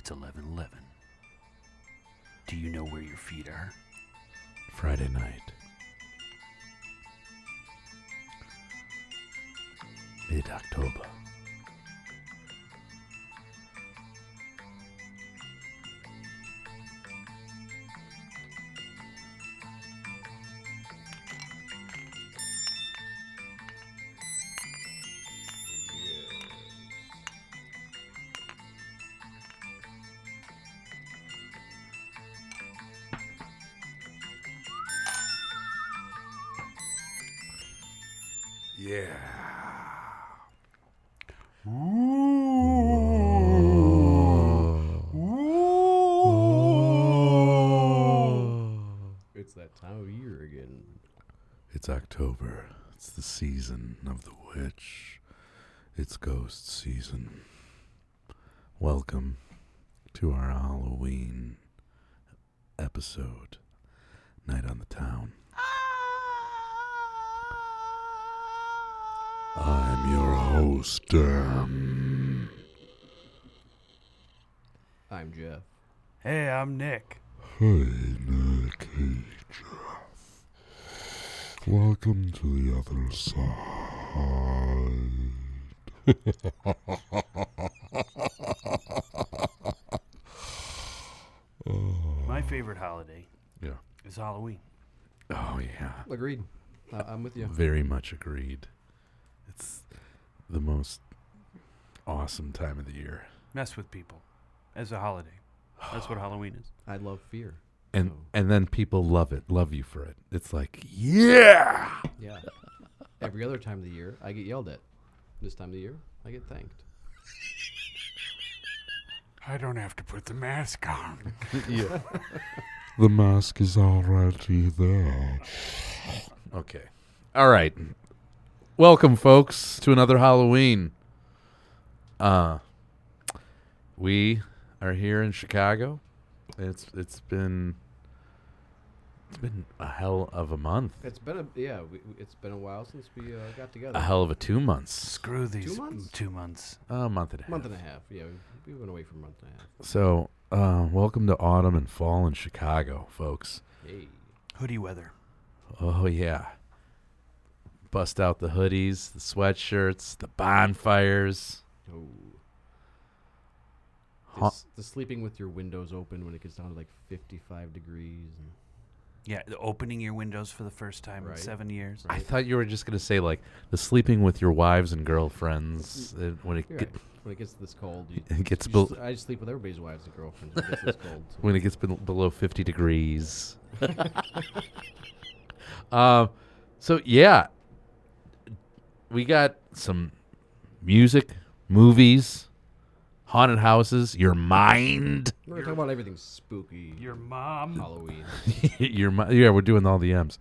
It's 11:11. Do you know where your feet are? Friday night. Mid October. Of the witch. It's ghost season. Welcome to our Halloween episode, Night on the Town. I'm your host, um, I'm Jeff. Hey, I'm Nick. Hey, Nick. Hey, Jeff. Welcome to the other side. My favorite holiday Yeah. is Halloween. Oh, yeah. Agreed. Uh, I'm with you. Very much agreed. It's the most awesome time of the year. Mess with people as a holiday. That's what Halloween is. I love fear. And So, and then people love it, love you for it. It's like, yeah. yeah. Every other time of the year, I get yelled at. This time of the year, I get thanked. I don't have to put the mask on. yeah. The mask is already there. Okay. All right. Welcome folks to another Halloween. Uh we are here in Chicago. It's it's been it's been a hell of a month. It's been a yeah. We, we- it's been a while since we uh, got together. A hell of a 2 months. Screw these months? two months. A month and a half. month and a half. Yeah, we, we went away for a month and a half. So, uh welcome to autumn and fall in Chicago, folks. Hey. Hoodie weather. Oh yeah. Bust out the hoodies, the sweatshirts, the bonfires. Oh. Huh. This, the sleeping with your windows open when it gets down to like 55 degrees. And, Yeah, the opening your windows for the first time Right. in seven years. I thought you were just gonna say like the sleeping with your wives and girlfriends uh, when it You're get, right. When it gets this cold, you, it gets you bel- just- I just sleep with everybody's wives and girlfriends when it gets this cold. when it gets bel- below fifty degrees. um, so yeah, we got some music, movies, haunted houses, your mind, We're gonna talk about everything spooky. Your mom. Halloween. your mi- yeah. We're doing all the M's.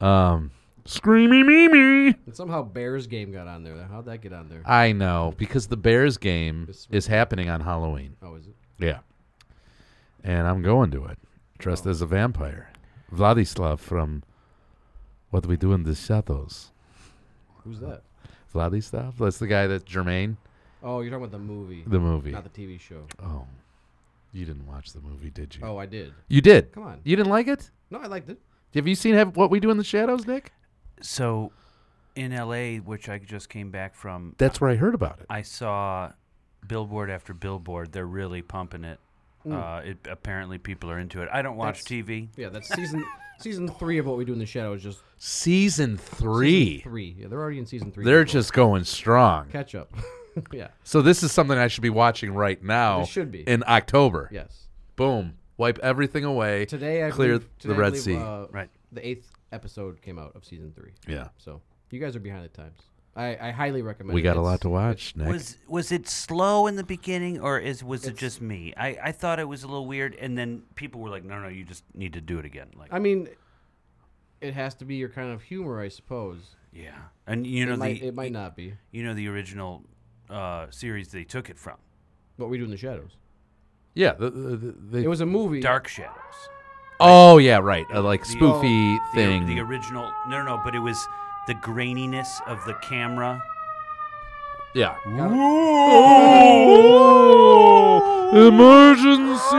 Um, screamy me me. And somehow Bears game got on there. How'd that get on there? I know because the Bears game This- is happening on Halloween. Oh, is it? Yeah. And I'm going to it, dressed Oh. as a vampire. Vladislav from What Do We Do in the Shadows. Who's that? Vladislav? That's the guy that Jermaine, Oh, you're talking about the movie, the movie. not the TV show. oh. You didn't watch the movie, did you? Oh, I did. You did. Come on. You didn't like it? No, I liked it. Have you seen have, What We Do in the Shadows, Nick? So, in LA, which I just came back from, That's where I heard about it. I saw billboard after billboard. They're really pumping it. Mm. Uh, it apparently people are into it. I don't watch That's- TV. Yeah, that's season season three of what we do in the shadows. Just Season season three. three. Yeah, they're already in season three. They're people. just going strong. catch up. yeah, So this is something I should be watching right now This should be. in October. yes. Boom. Wipe everything away. Today I Clear believe, the today I Red believe, Sea. Uh, Right. The eighth episode came out of season three. Yeah. So you guys are behind the times. I, I highly recommend. We it. got a lot to watch, Nick. Was was it slow in the beginning, or is was it just me? I, I thought it was a little weird, and then people were like, "No, no, you just need to do it again." Like, I mean, it has to be your kind of humor, I suppose. yeah, and you know it, might, the it might not be. you know the original uh, series they took it from, What we do in the shadows. yeah. The, the, the, they- It was a movie. Dark Shadows. oh, yeah, right. A, like The- spoofy The, thing. the original, no, no, no, but it was the graininess of the camera. yeah. Got it. Emergency!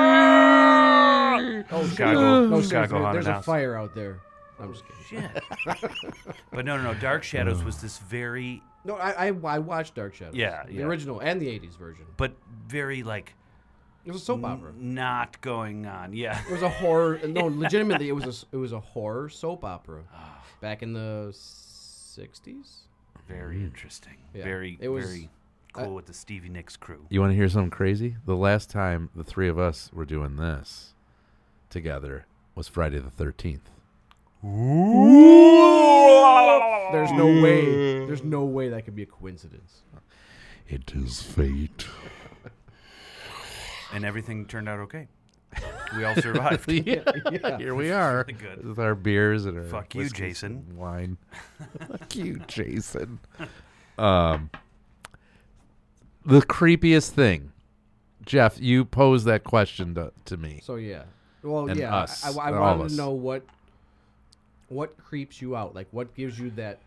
Oh, Chicago- no, Chicago seriously, haunted there's a house. fire out there. I'm just kidding. Shit. but no, no, no. Dark Shadows was this very, No, I, I I watched Dark Shadows. Yeah, the yeah. original and the '80s version. but very like It was a soap opera. n- not going on. Yeah. It was a horror. No, legitimately, it was a it was a horror soap opera Ah. back in the '60s. Very interesting. Yeah. Very, It was- very cool with the Stevie Nicks crew. You want to hear something crazy? The last time the three of us were doing this together was Friday the 13th. There's no way. There's no way that could be a coincidence. It is fate. And everything turned out okay. We all survived. yeah. Yeah. Here we are Really good. with our beers and our Fuck you, whiskeys Jason. and wine. Fuck you, Jason. Um, the creepiest thing, Jeff. You posed that question to, to me. So yeah. Well, And yeah. us, I, I, I and all of wanted us. to know what what creeps you out. Like what gives you that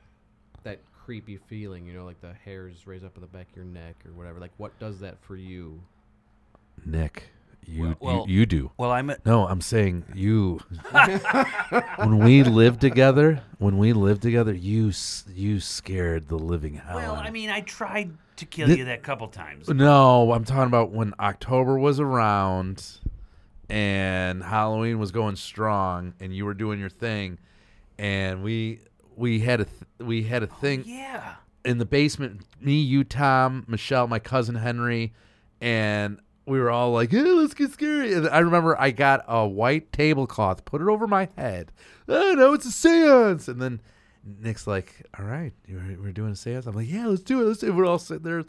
that creepy feeling. You know, like the hairs raise up on the back of your neck or whatever. Like what does that for you? Nick, you Well- you, you do. Well, I'm a, No, I'm saying you. when we lived together, when we lived together, you you scared the living hell. well. out I mean, I tried to kill Thi- you that couple times. No, I'm talking about when October was around and Halloween was going strong and you were doing your thing and we we had a th- we had a oh, thing Yeah. in the basement me you Tom Michelle my cousin Henry and we were all like, hey, let's get scary. And I remember I got a white tablecloth, put it over my head. Oh, no, it's a seance. And then Nick's like, all right, we're doing a seance. I'm like, yeah, let's do it. Let's do it. We're all sitting there,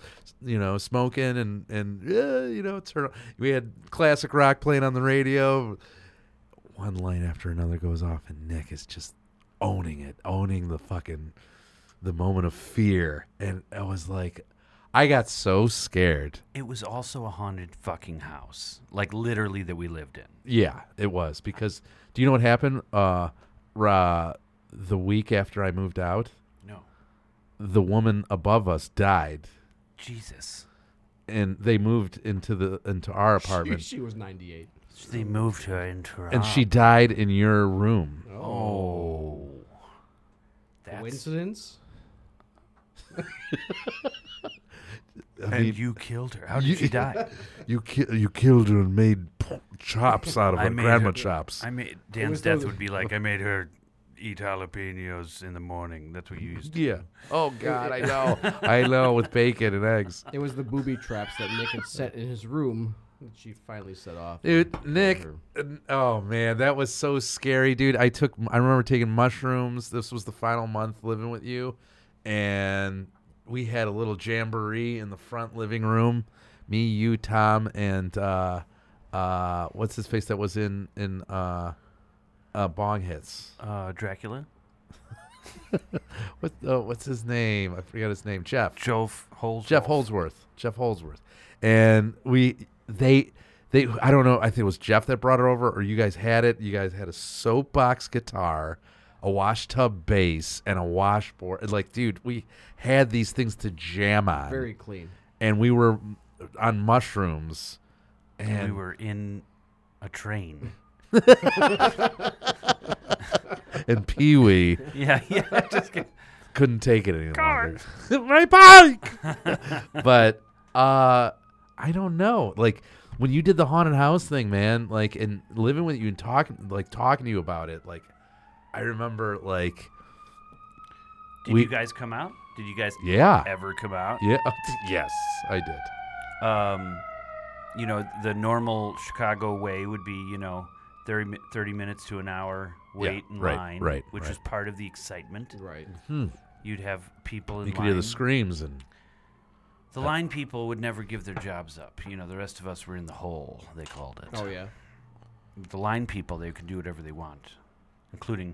you know, smoking and, and yeah, you know, turn on. We had classic rock playing on the radio. One line after another goes off, and Nick is just owning it, owning the fucking the moment of fear. And I was like, I got so scared. It was also a haunted fucking house, like literally that we lived in. Yeah, it was because do you know what happened? Uh, ra the week after I moved out, No. the woman above us died, Jesus. and they moved into the into our She, apartment, she was 98. They moved her into her. and she died in your room. Oh. That's, Coincidence? I and mean, you killed her. How did you- she die? you ki- you killed her and made p- chops out of I her made grandma her- chops. I made Dan's was death the- would be like I made her eat jalapenos in the morning. That's what you used. to yeah. Oh God, I know, I know, with bacon and eggs. It was the booby traps that Nick had set in his room that she finally set off. Dude, Nick, oh man, that was so scary, dude. I took, I remember taking mushrooms. This was the final month living with you, and we had a little jamboree in the front living room. Me, you, Tom, and uh, uh, what's his face that was in in uh, uh, Bong Hits. Uh, Dracula. What, uh, what's his name? I forgot his name. Jeff. Jeff F- Holes. Jeff Holdsworth. Jeff Holdsworth. And we they they I don't know, I think it was Jeff that brought it over or you guys had it. You guys had a soapbox guitar, a wash tub bass, and a washboard. Like, dude, we had these things to jam on. Very clean. and we were on mushrooms and, And we were in a train. and Pee Wee yeah, yeah. Just kidding. couldn't take it anymore. longer. My bike. but uh I don't know. Like when you did the haunted house thing, man, like and living with you and talking like talking to you about it, like I remember like Did We- you guys come out? Did you guys yeah. ever come out? Yeah. yes, I did. Um, you know, the normal Chicago way would be, you know, 30, 30 minutes to an hour wait in right, line, right, which right. was part of the excitement. Right. Hmm. You'd have people in You could line. hear the screams and the line people would never give their jobs up. You know, the rest of us were in the hole, they called it. Oh yeah. The line people, they could do whatever they want, including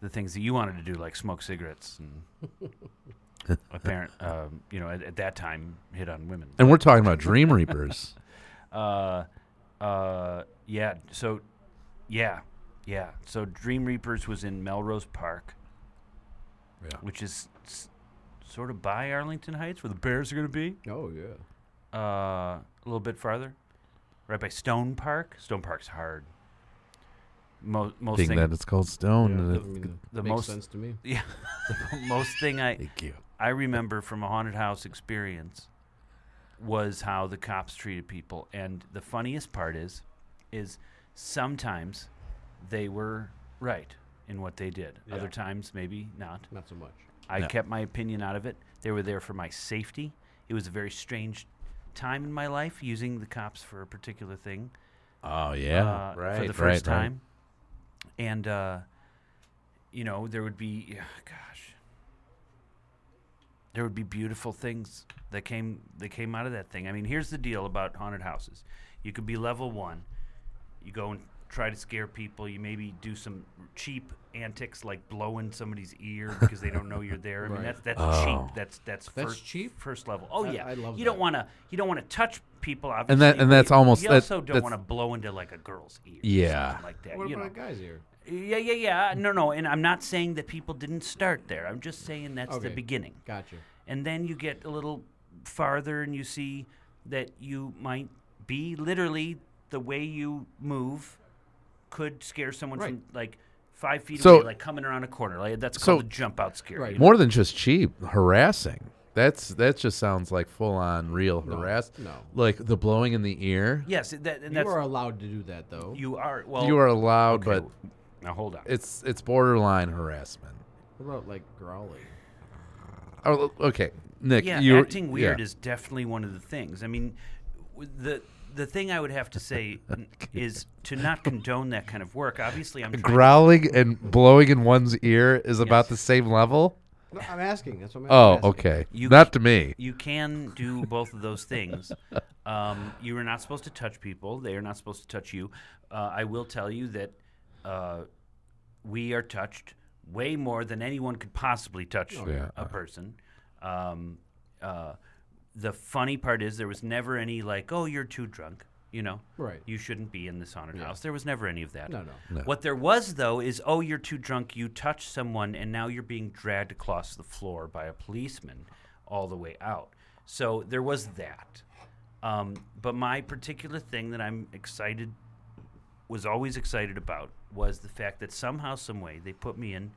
the things that you wanted to do, like smoke cigarettes and apparent, um, you know, at, at that time, hit on women. and we're talking about Dream Reapers. Uh, uh, yeah. So, yeah, yeah. So Dream Reapers was in Melrose Park, Yeah. which is s- sort of by Arlington Heights, where the Bears are going to be. Oh yeah. Uh, a little bit farther. right by Stone Park. Stone Park's hard. Mo- most Being thing, that it's called Stone. Yeah, and I it- mean, the makes most- sense to me. yeah, the most thing I Thank you. I remember from a haunted house experience was how the cops treated people, and the funniest part is, is sometimes they were right in what they did. Yeah. Other times maybe not. Not so much. I No. kept my opinion out of it. They were there for my safety. It was a very strange time in my life using the cops for a particular thing Oh yeah, uh, right. for the first right. time. And uh, you know, there would be gosh. There would be beautiful things that came that came out of that thing. I mean, here's the deal about haunted houses. You could be level 1. You go and try to scare people. You maybe do some cheap antics like blowing somebody's ear because they don't know you're there. I mean, that's that's Oh. cheap. That's that's That's first, cheap? first level. Oh I- yeah. I love you don't want to you don't want to touch people obviously. And that- and that's you- almost- You that- also don't want to blow into like a girl's ear. or Yeah. something like that. What you about know. a guy's ear? Yeah, yeah, yeah. No, no. And I'm not saying that people didn't start there. I'm just saying that's the Okay. beginning. Gotcha. And then you get a little farther and you see that you might be literally the way you move could scare someone Right. from like five feet So- away, like coming around a corner. Like that's So- called a jump out scare. Right. you know? More than just cheap, harassing. That's that just sounds like full on real No, harass. no. Like the blowing in the ear. Yes, that, and You are allowed to do that though. you are. Well, you are allowed, okay, but now hold on. it's it's borderline harassment. What about like growling? Oh, okay, Nick. yeah, you acting weird yeah. is definitely one of the things. I mean, the the thing I would have to say n- is to not condone that kind of work. Obviously, I'm trying to- growling and blowing in one's ear is about the same level. No, I'm asking. That's what I'm Oh, asking. okay. You Not c- to me. You can do both of those things. Um, you are not supposed to touch people. They are not supposed to touch you. Uh, I will tell you that uh, we are touched way more than anyone could possibly touch yeah. a person. Um, uh, the funny part is there was never any like, oh, you're too drunk. You know, Right. you shouldn't be in this haunted Yeah. house. There was never any of that. No, no. No. What there was though is, oh, you're too drunk. You touched someone, and now you're being dragged across the floor by a policeman all the way out. So there was that. Um, but my particular thing that I'm excited, was always excited about, was the fact that somehow, some way, they put me in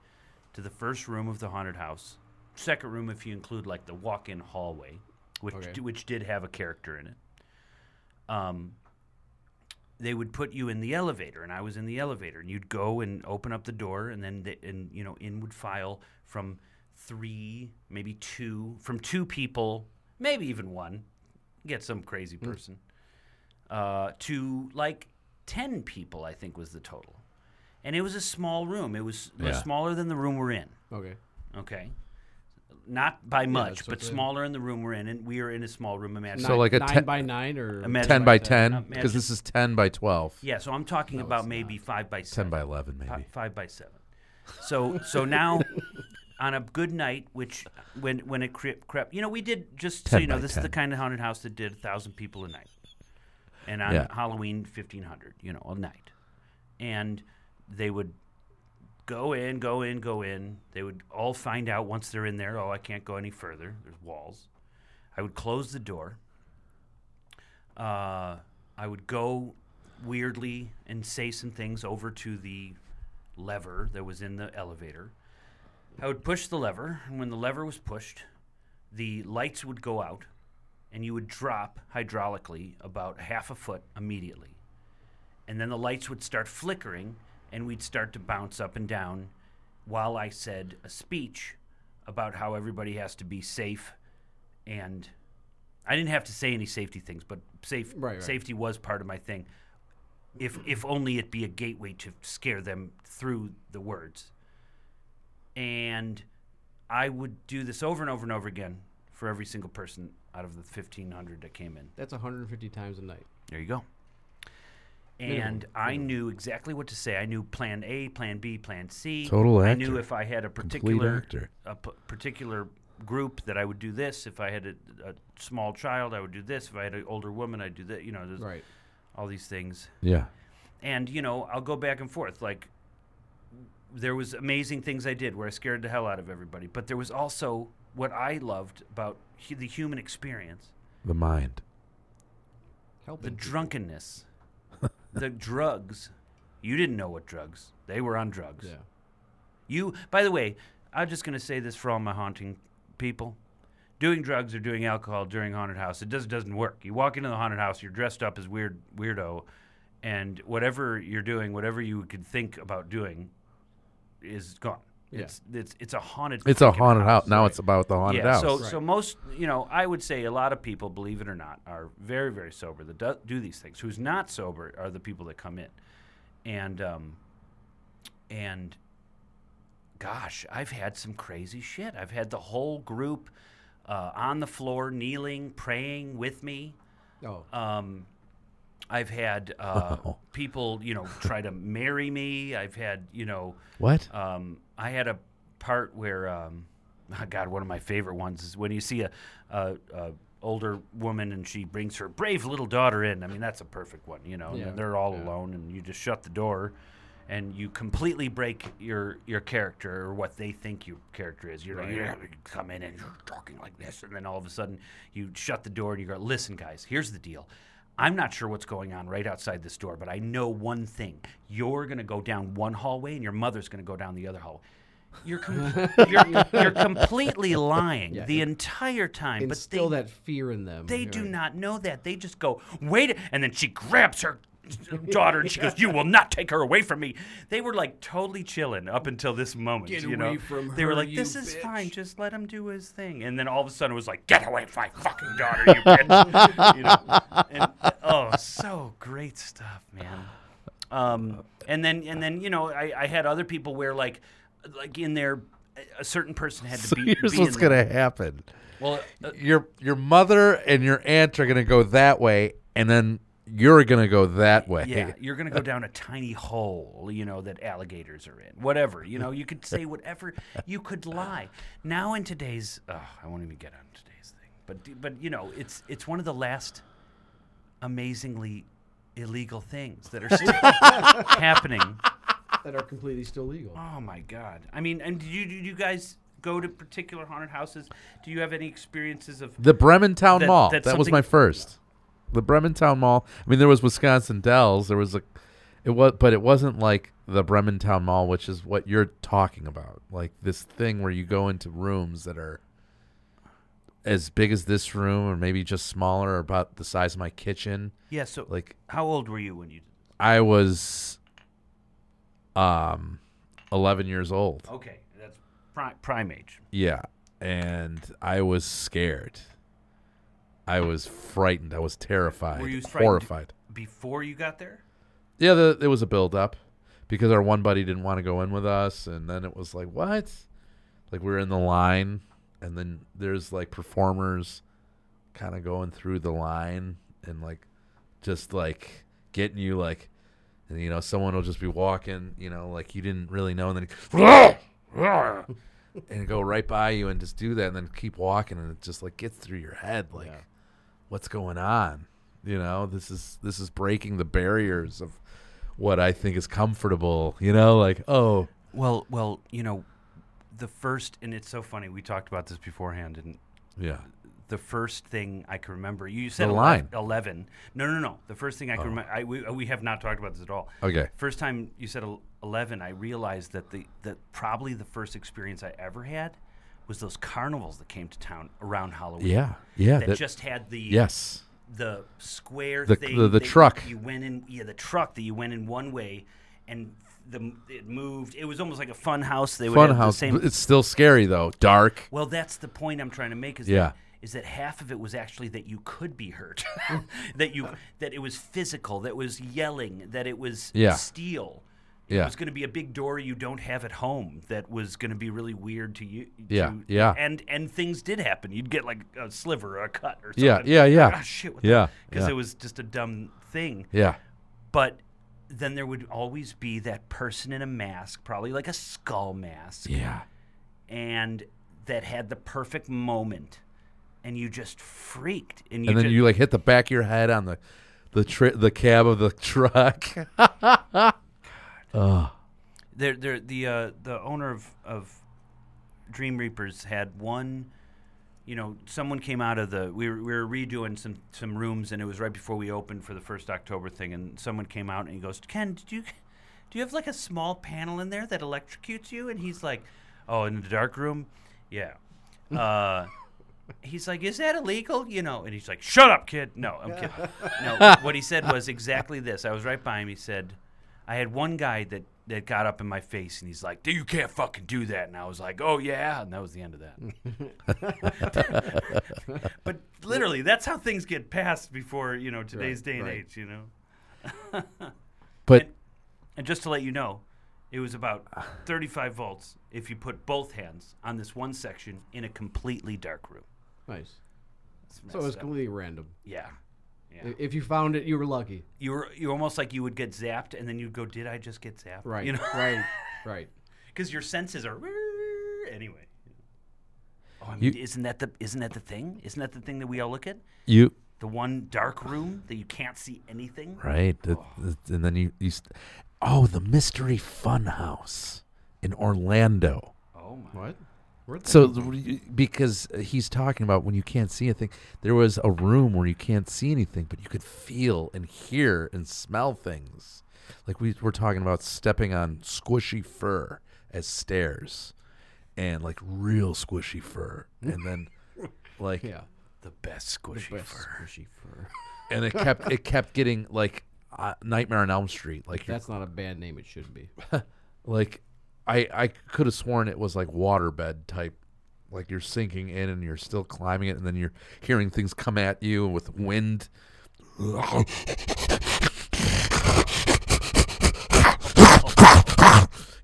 to the first room of the haunted house, second room if you include like the walk-in hallway, which Okay. which did have a character in it. Um, they would put you in the elevator, and I was in the elevator, and you'd go and open up the door, and then the, and you know in would file from three, maybe two, from two people, maybe even one, get some crazy person, uh, to like ten people. I think was the total, and it was a small room. It was, it was Yeah. smaller than the room we're in. Okay. Okay. Not by much, that's but what's in- smaller in the room we're in, and we are in a small room. Imagine. So Nine- like a nine ten- by nine or Imagine 10 by 10 Uh, because this is 10 by 12 Yeah, so I'm talking No, about it's maybe five by 10 by 11 Fi- maybe five by seven. So so now, on a good night, which when when it crept, crept you know, we did just so 10 you know, by this is the 10. kind of haunted house that did a thousand people a night, and on Yeah. Halloween fifteen hundred, you know, a night, and they would go in, go in, go in. They would all find out once they're in there. Oh, I can't go any further. There's walls. I would close the door. Uh, I would go weirdly and say some things over to the lever that was in the elevator. I would push the lever, and when the lever was pushed, the lights would go out, and you would drop hydraulically about half a foot immediately. And then the lights would start flickering, and we'd start to bounce up and down while I said a speech about how everybody has to be safe and I didn't have to say any safety things, but safe Right, right. safety was part of my thing. If if only it be a gateway to scare them through the words. And I would do this over and over and over again for every single person out of the 1500 that came in. That's 150 times a night. There you go. Minimum, And I minimum. knew exactly what to say. I knew plan A, plan B, plan C. Total actor. I knew if I had a particular actor. a p- particular group that I would do this. If I had a, a small child, I would do this. If I had an older woman, I'd do that. You know, there's Right. all these things. yeah And you know, I'll go back and forth. Like there was amazing things I did where I scared the hell out of everybody, but there was also what I loved about hu- the human experience the mind Helping the people. drunkenness, the drugs. You didn't know what drugs. They were on drugs. Yeah. You, by the way, I'm just going to say this for all my haunting people. Doing drugs or doing alcohol during haunted house, it does doesn't work. You walk into the haunted house, you're dressed up as weird weirdo, and whatever you're doing, whatever you could think about doing, is gone. Yeah. It's it's it's a haunted. It's a freaking haunted house. Now right? it's about the haunted yeah, house. So, Right. so most, you know, I would say a lot of people, believe it or not, are very, very sober that do, do these things. Who's not sober are the people that come in, and um, and gosh, I've had some crazy shit. I've had the whole group uh, on the floor, kneeling, praying with me. Oh. Um, I've had uh, Oh. people, you know, try to marry me. I've had, you know, what? um, I had a part where, um, oh God, one of my favorite ones is when you see a, a, a older woman and she brings her brave little daughter in. I mean, that's a perfect one, you know. Yeah. And they're all Yeah. alone, and you just shut the door, and you completely break your your character or what they think your character is. You're like, yeah, you come in and you're talking like this, and then all of a sudden you shut the door and you go, listen, guys, here's the deal. I'm not sure what's going on right outside this door, but I know one thing. You're going to go down one hallway and your mother's going to go down the other hallway. You're, com- you're, you're completely lying Yeah, the entire time, but still that fear in them. they You're do right. not know that. They just go, wait, and then she grabs her daughter and she goes, "You will not take her away from me." They were like totally chilling up until this moment. Get you know, away from they were like, "This is bitch." fine. Just let him do his thing." And then all of a sudden, it was like, "Get away from my fucking daughter, you bitch!" you know, and, oh, so great stuff, man. Um, and then and then you know, I, I had other people where like, like in there, a certain person had to So be. here's be what's in gonna happen. Well, uh, Your your mother and your aunt are gonna go that way, and then you're gonna go that way. Yeah, you're going to go down a tiny hole, you know, that alligators are in. Whatever, you know, you could say whatever, you could lie. Now in today's, oh, I won't even get on today's thing, but but you know, it's it's one of the last amazingly illegal things that are still happening. that are completely still legal. Oh my god! I mean, and do you do you guys go to particular haunted houses? Do you have any experiences of? The Brementowne That- Mall. that's That was my first. The Brementowne Mall. I mean, there was Wisconsin Dells. There was a, it was, but it wasn't like the Brementowne Mall, which is what you're talking about. Like this thing where you go into rooms that are as big as this room, or maybe just smaller, or about the size of my kitchen. Yeah. So, Like how old were you when you? I was, um, eleven years old. Okay, that's prime, prime age. Yeah, and I was scared. I was frightened. I was terrified. Were you horrified. Before you got there? Yeah, the, it was a build up because our one buddy didn't want to go in with us, and then it was like, what? Like we were in the line, and then there's like performers kind of going through the line and like just like getting you like, and you know, someone will just be walking, you know, like you didn't really know, and then and go right by you and just do that, and then keep walking, and it just like gets through your head, like, Yeah. What's going on? You know, this is this is breaking the barriers of what I think is comfortable. You know, like oh, Well, well, you know, the first, and it's so funny. We talked about this beforehand, and yeah, the first thing I can remember, you said The line. eleven. No, no, no. The first thing I can Oh. remember, I, we, we have not talked about this at all. okay, First time you said eleven, I realized that the that probably the first experience I ever had was those carnivals that came to town around Halloween. yeah, yeah, that, that- just had the yes, the square The- thing, the- the truck. You went in, yeah, the truck that you went in one way, and the it moved. It was almost like a fun house. They would fun have house. the same. It's still scary though, dark. well, that's the point I'm trying to make. Is Yeah. that, is that half of it was actually that you could be hurt, that you that it was physical, that was yelling, that it was Yeah. steel. It Yeah. was going to be a big door you don't have at home that was going to be really weird to you. Yeah, to- yeah. And and things did happen. You'd get like a sliver or a cut or something. Yeah, yeah, yeah. Ah, shit. What Yeah, Because yeah. it was just a dumb thing. Yeah, But then there would always be that person in a mask, probably like a skull mask, yeah, and that had the perfect moment, and you just freaked. And you and then just, you like hit the back of your head on the the tri- the cab of the truck. oh, there, there, the uh, the owner of, of Dream Reapers had one you know, someone came out of the we were, we were redoing some some rooms, and it was right before we opened for the first October thing, and someone came out and he goes, Ken, did you do you have like a small panel in there that electrocutes you? And he's like, Oh, in the dark room, yeah. Uh, he's like, Is that illegal? You know, and he's like, Shut up, kid. No, I'm kidding. No, what he said was exactly this. I was right by him. He said, I had one guy that that got up in my face and he's like, "Dude, you can't fucking do that." And I was like, "Oh yeah," and that was the end of that. but literally, that's how things get passed before you know today's Right, day and right. age. You know. But And just to let you know, it was about 35 volts if you put both hands on this one section in a completely dark room. Nice. So it was up. completely random. yeah. Yeah. If you found it, you were lucky. You were you almost like you would get zapped, and then you'd go, "Did I just get zapped?" Right. You know, Right. Right. because your senses are anyway. Oh, I You- isn't that the isn't that the thing? Isn't that the thing that we all look at? you The one dark room that you can't see anything. right, the- oh. the- and then you you st- oh the mystery fun house in Orlando. Oh my! What? So the- because he's talking about when you can't see anything, there was a room where you can't see anything, but you could feel and hear and smell things. Like we were talking about stepping on squishy fur as stairs, and like real squishy fur, and then like yeah. The best The squishy best fur. squishy fur. and it kept it kept getting like uh, Nightmare on Elm Street. Like That's not a bad name. It should be. like I I could have sworn it was like waterbed type. Like you're sinking in and you're still climbing it, and then you're hearing things come at you with wind.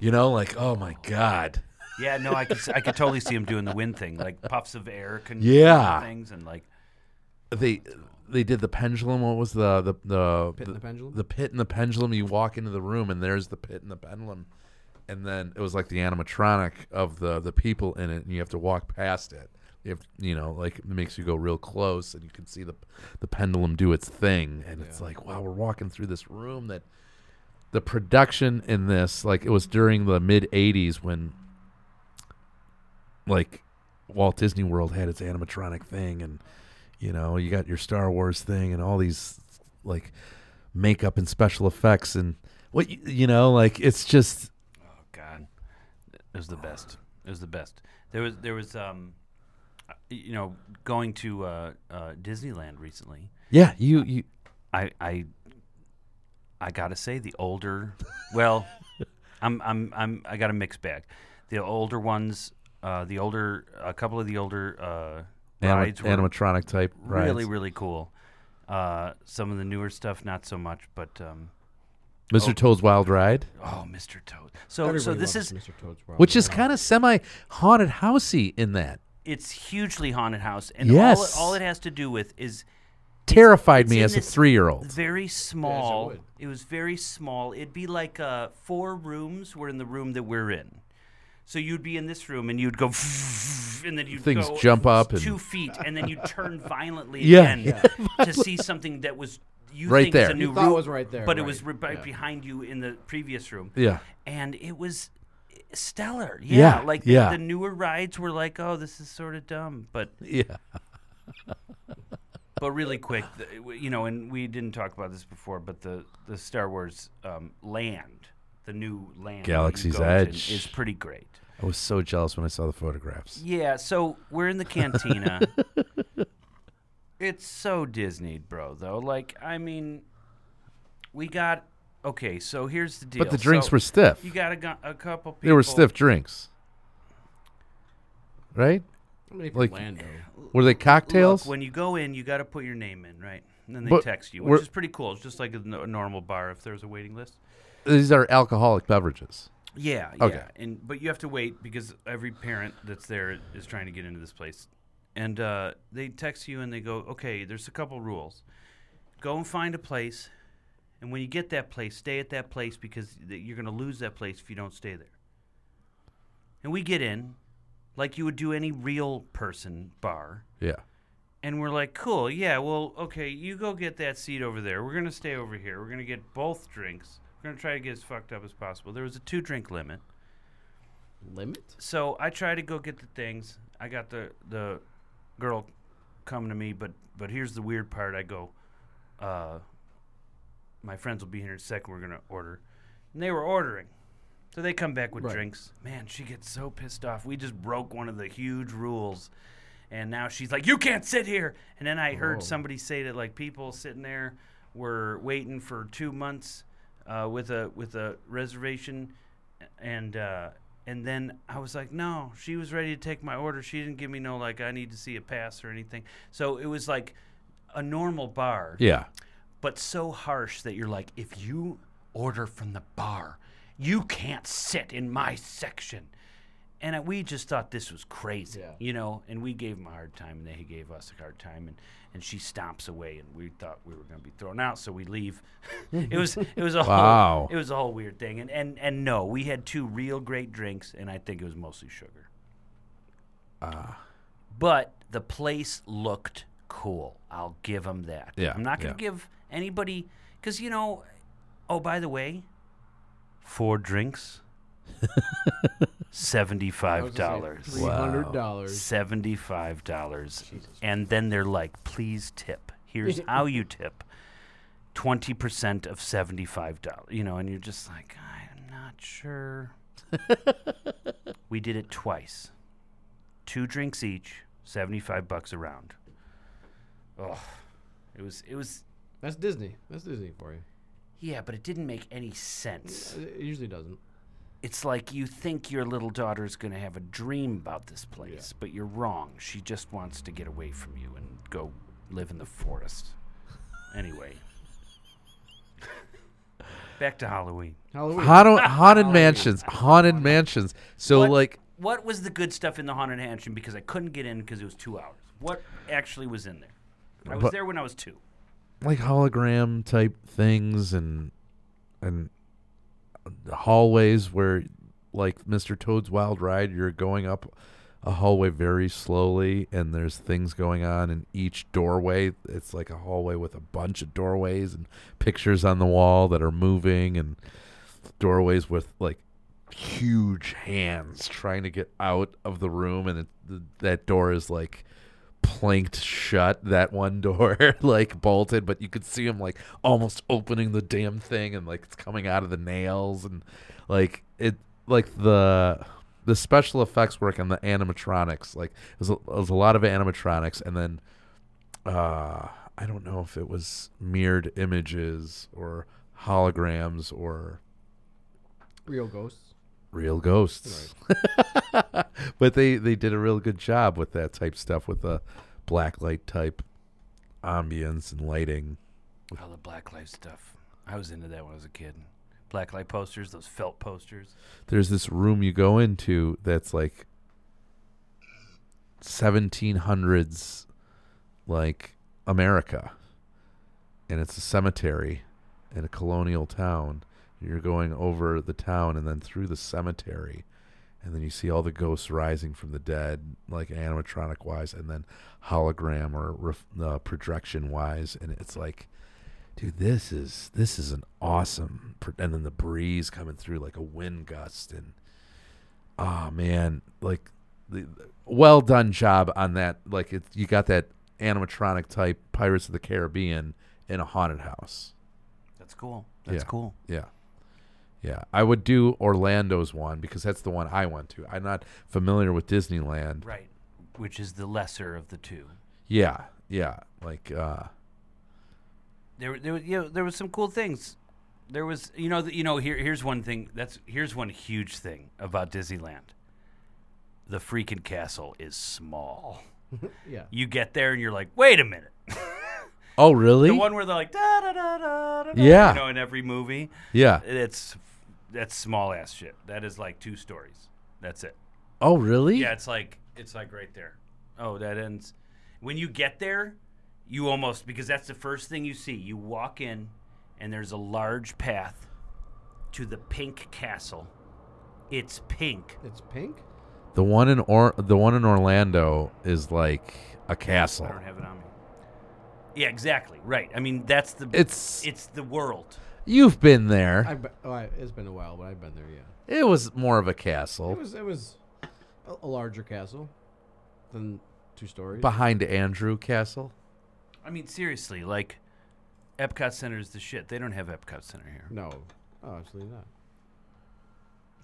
You know, like oh my god, Yeah, no, I could s- I could totally see him doing the wind thing, like puffs of air, can Yeah. things, and like they they did the pendulum. What was the the the Pit and the pendulum? The pit and the pendulum. You walk into the room and there's the pit and the pendulum, and then it was like the animatronic of the the people in it, and you have to walk past it. You have you know like it makes you go real close, and you can see the the pendulum do its thing, and it's like wow, we're walking through this room that the production in this like it was during the mid '80s when like Walt Disney World had its animatronic thing, and you know you got your Star Wars thing, and all these like makeup and special effects, and what you, know, like it's just it was the best. It was the best. There was there was um, uh, you know, going to uh, uh, Disneyland recently. yeah, you you I I I gotta say the older well I'm I'm I'm I got a mixed bag. The older ones, uh, the older a couple of the older uh, anima- rides were animatronic type really rides. really cool. Uh, some of the newer stuff not so much, but um, Mr. oh. Toad's Wild Ride, oh, Mr. Toad. So Everybody so this loves is Mr. Toad's Wild which is kind of semi haunted housey in that. it's hugely haunted house, and Yes. all, all it has to do with is Terrified it's me in as a three year old. very small. would. it was very small. It'd be like uh, four rooms were in the room that we're in. So you'd be in this room and you'd go, and then you'd Things go jump up and- two feet, and then you'd turn violently Yeah. again to see something that was you Right think is there. a new You thought it room, was right there, but it right, was right yeah. behind you in the previous room. Yeah. and it was stellar. Yeah, Yeah, like the, yeah. the newer rides were like, oh, this is sort of dumb, but Yeah. but really quick, the, you know, and we didn't talk about this before, but the the Star Wars um, land, the new land, Galaxy's Edge. is pretty great. I was so jealous when I saw the photographs. Yeah, so we're in the cantina. It's so Disney, bro. Though, like, I mean, we got okay. So here's the deal. But the drinks So were stiff. You got a, gu- a couple. People, They were stiff drinks. Right? Like- Orlando. Were they cocktails? Look, when you go in, you got to put your name in, right? And then they But text you, which is pretty cool. It's just like a, a normal bar if there's a waiting list. These are alcoholic beverages. Yeah, Okay. yeah. And but you have to wait because every parent that's there is trying to get into this place. And uh, they text you and they go, "Okay, there's a couple rules. Go and find a place, and when you get that place, stay at that place because th- you're going to lose that place if you don't stay there." And we get in, like you would do any real person bar. Yeah. And we're like, cool, yeah, well, okay, you go get that seat over there. We're going to stay over here. We're going to get both drinks. We're going to try to get as fucked up as possible. There was a two drink limit. Limit? So I tried to go get the things. I got the, the girl come to me, but but here's the weird part. I go, uh, my friends will be here in a second. We're gonna order, and they were ordering. So they come back with Right. drinks. Man, she gets so pissed off. We just broke one of the huge rules. And now she's like, "You can't sit here." And then I heard somebody say that like people sitting there were waiting for two months uh, with a with a reservation, and uh, and then I was like, "No." She was ready to take my order. She didn't give me no like I need to see a pass or anything. So it was like a normal bar Yeah. but so harsh that you're like, if you order from the bar, you can't sit in my section. And we just thought this was crazy, Yeah. you know. And we gave them a hard time, and they gave us a hard time. And, and she stomps away, and we thought we were going to be thrown out, so we leave. it was it was a Wow. whole it was a whole weird thing. And and and no, we had two real great drinks, and I think it was mostly sugar. Ah. But the place looked cool. I'll give them that. Yeah, I'm not going yeah. to give anybody because you know. Oh, by the way, four drinks, seventy-five dollars. Three hundred dollars. Seventy-five dollars, and then they're like, "Please tip. Here's how you tip. Twenty percent of seventy-five dollars." You know, and you're just like, "I'm not sure." we did it twice. Two drinks each, seventy-five bucks a round. Oh, it was it was That's Disney. That's Disney for you. yeah, but it didn't make any sense. It usually doesn't. It's like you think your little daughter's going to have a dream about this place, but you're wrong. She just wants to get away from you and go live in the forest. Anyway, back to Halloween. Halloween. Haunted, haunted mansions. Haunted mansions. So What- like What was the good stuff in the haunted mansion? Because I couldn't get in because it was two hours. What actually was in there? I was But- there when I was two. like hologram type things and and hallways where like Mr. Toad's Wild Ride you're going up a hallway very slowly and there's things going on in each doorway it's like a hallway with a bunch of doorways and pictures on the wall that are moving and doorways with like huge hands trying to get out of the room and it, th- that door is like planked shut that one door like bolted but you could see him like almost opening the damn thing and like it's coming out of the nails and like it like the the special effects work and the animatronics like there's a, there's a lot of animatronics and then uh i don't know if it was mirrored images or holograms or Real ghosts. real ghosts. but they they did a real good job with that type stuff with the black light type ambience and lighting. All the black light stuff. I was into that when I was a kid. Black light posters, those felt posters. There's this room you go into that's like 1700s like America. And it's a cemetery in a colonial town. You're going over the town and then through the cemetery. And then you see all the ghosts rising from the dead, like animatronic wise, and then hologram or ref, uh, projection wise. And it's like, dude, this is this is an awesome. pr- And then the breeze coming through like a wind gust, and oh man, like the, the- well done job on that. Like it, you got that animatronic type Pirates of the Caribbean in a haunted house. That's cool. That's Yeah. cool. Yeah. Yeah. I would do Orlando's one because that's the one I went to. I'm not familiar with Disneyland. Right. Which is the lesser of the two. Yeah. Yeah. Like uh There, there, was- you know, there was some cool things. There was, you know, th- you know. Here, here's one thing. That's here's one huge thing about Disneyland. The freaking castle is small. Yeah. You get there and you're like, wait a minute. Oh, really? The one where they're like, da da da da da. da," Yeah. You know, in every movie, yeah. it's that's small ass shit. That is like two stories. That's it. Oh, really? Yeah, it's like it's like right there. Oh, that ends. When you get there, you almost because that's the first thing you see. You walk in, and there's a large path to the pink castle. It's pink. It's pink. The one in or the one in Orlando is like a castle. I don't have it on me. Yeah, exactly. Right. I mean, that's the It's it's the world. You've been there. I've been, oh, I, it's been a while, but I've been there. Yeah. it was more of a castle. It was it was a, a larger castle than two stories. behind Andrew Castle. I mean, seriously, like, Epcot Center is the shit. They don't have Epcot Center here. no, oh, absolutely not.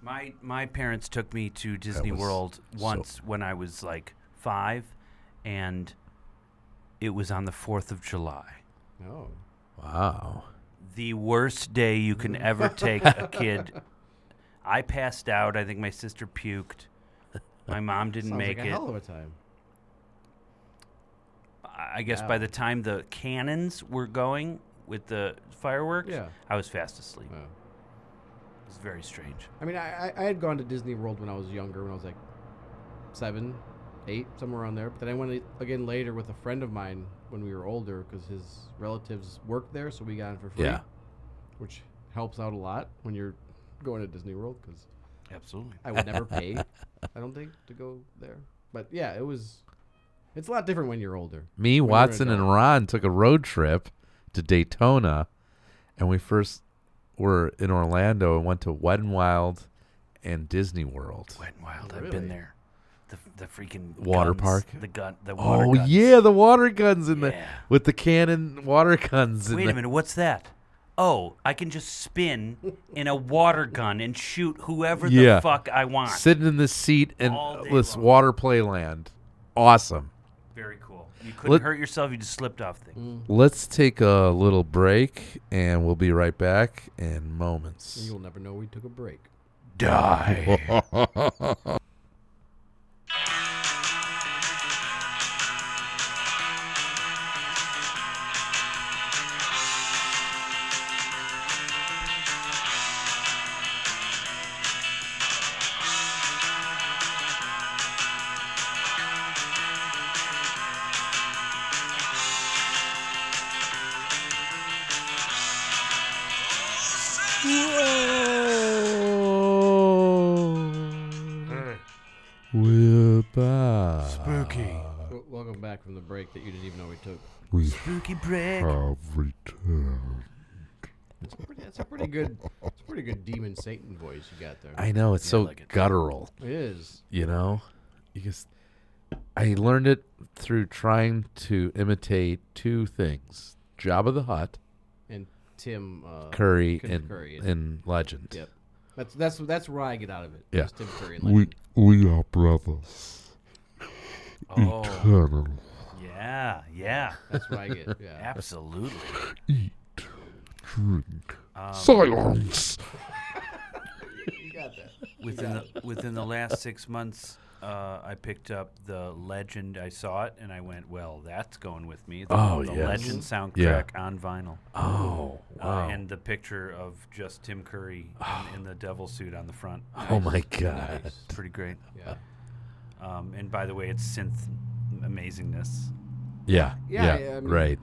My my parents took me to Disney was World so- once when I was like five, and it was on the Fourth of July. No. Wow. The worst day you can ever take a kid. I passed out. I think my sister puked. My mom didn't Sounds make like a it. hell of a time. I I guess by the time the cannons were going with the fireworks, Yeah. I was fast asleep. Oh. It was very strange. I mean, I, I I had gone to Disney World when I was younger, when I was like seven, eight, somewhere around there. But then I went a- again later with a friend of mine when we were older because his relatives worked there, so we got in for free. Yeah. Which helps out a lot when you're going to Disney World because Absolutely. I would never pay, I don't think, to go there. But yeah, it was. It's a lot different when you're older. Me, you're Watson, and. Ron took a road trip to Daytona, and we first were in Orlando and went to Wet n Wild and Disney World. Wet and Wild. I've been there. The the freaking Water guns, park? The gun. The water Oh guns. yeah, the water guns in the with the cannon water guns. in Wait the, a minute. What's that? Oh, I can just spin in a water gun and shoot whoever Yeah. the fuck I want. Sitting in the seat in this long. water playland. Awesome. Very cool. You couldn't Let- hurt yourself. You just slipped off things. Mm. Let's take a little break, and we'll be right back in moments. You'll never know we took a break. Die. W- welcome back from the break that you didn't even know we took. We Spooky break. have returned. That's a pretty, that's a pretty good. It's a pretty good demon Satan voice you got there. I know it's Yeah, so like it. guttural. it is. You know, you just. I learned it through trying to imitate two things: Jabba the Hutt, And Tim uh, Curry, and Curry. in Legend. Yep. That's that's that's where I get out of it. Yeah. Tim Curry. And We we are brothers. Oh, Eternal. yeah, yeah. That's what I get. Yeah. Absolutely. Eat. Drink. Um, Silence. You got that. within the within the last six months, uh, I picked up the Legend. I saw it and I went, "Well, that's going with me." The, Oh, the yes. Legend soundtrack Yeah. on vinyl, Oh uh, wow! and the picture of just Tim Curry in, in the devil suit on the front. oh my God! Nice. Pretty great. Yeah. Um, and by the way, it's synth amazingness. Yeah, Yeah, yeah, yeah, I mean- right.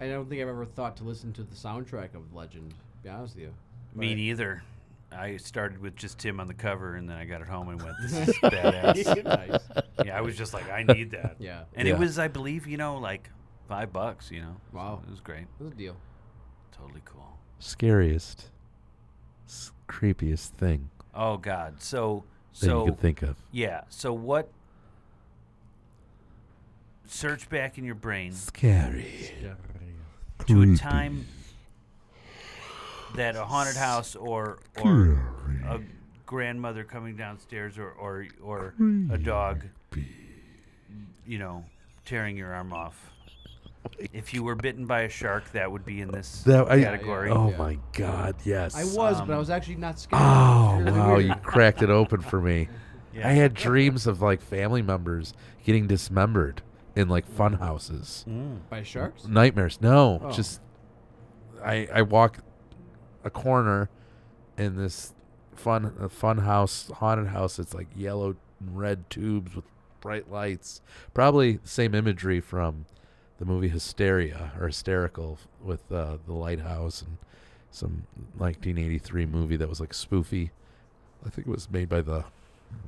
I don't think I've ever thought to listen to the soundtrack of Legend. To be honest with you. Me neither. I started with just Tim on the cover, and then I got it home and went, "This is badass." nice. yeah, I was just like, "I need that." Yeah. And Yeah. it was, I believe, you know, like five bucks. You know, So Wow. it was great. That's a deal. Totally cool. Scariest, s- creepiest thing Oh God. So that you so could think of. yeah. So what? Search back in your brain Scary. to a time that a haunted house or or a grandmother coming downstairs or or or a dog, you know, tearing your arm off. If you were bitten by a shark, that would be in this That I, category. Oh Yeah. my God! Yes. I was, Um, but I was actually not scared. Oh really wow! weird. You cracked it open for me. Yeah. I had dreams of like family members getting dismembered in like fun houses. Mm. By sharks? Nightmares. No, Oh. just I I walk a corner in this fun fun house haunted house. It's like yellow and red tubes with bright lights. Probably the same imagery from the movie Hysteria or Hysterical with uh, the lighthouse and some 1983 movie that was like spoofy. I think it was made by the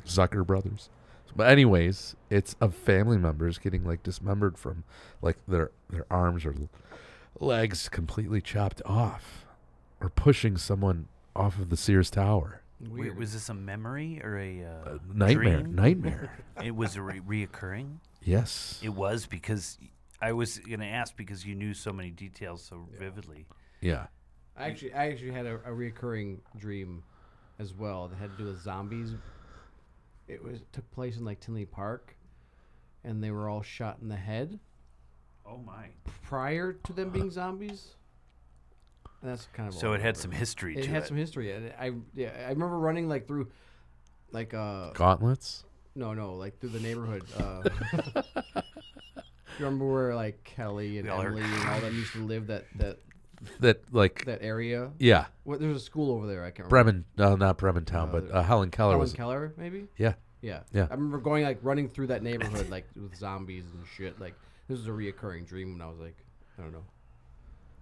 Zucker brothers. But anyways, it's of family members getting like dismembered from like their their arms or legs completely chopped off, or pushing someone off of the Sears Tower. Wait, Weird. was this a memory or a uh, Uh, nightmare, dream? nightmare. It was a re- reoccurring. Yes. It was because I was going to ask because you knew so many details so vividly. Yeah. I actually, I actually had a, a reoccurring dream as well that had to do with zombies. It was took place in like Tinley Park, and they were all shot in the head Oh my! prior to them being zombies. And that's kind of So it had some history It to had it. some history. And I yeah, I remember running like through, like uh Gauntlets. no no like through the neighborhood. Uh, you remember where like Kelly and all heard- Emily and all them used to live that that That like that area? yeah, What there's a school over there. I can't remember. Bremen. No, not Brementowne, Uh, but uh, Helen Keller Helen was. Keller, maybe. Yeah. Yeah. Yeah. I remember going like running through that neighborhood like with zombies and shit. Like this was a reoccurring dream when I was like, I don't know,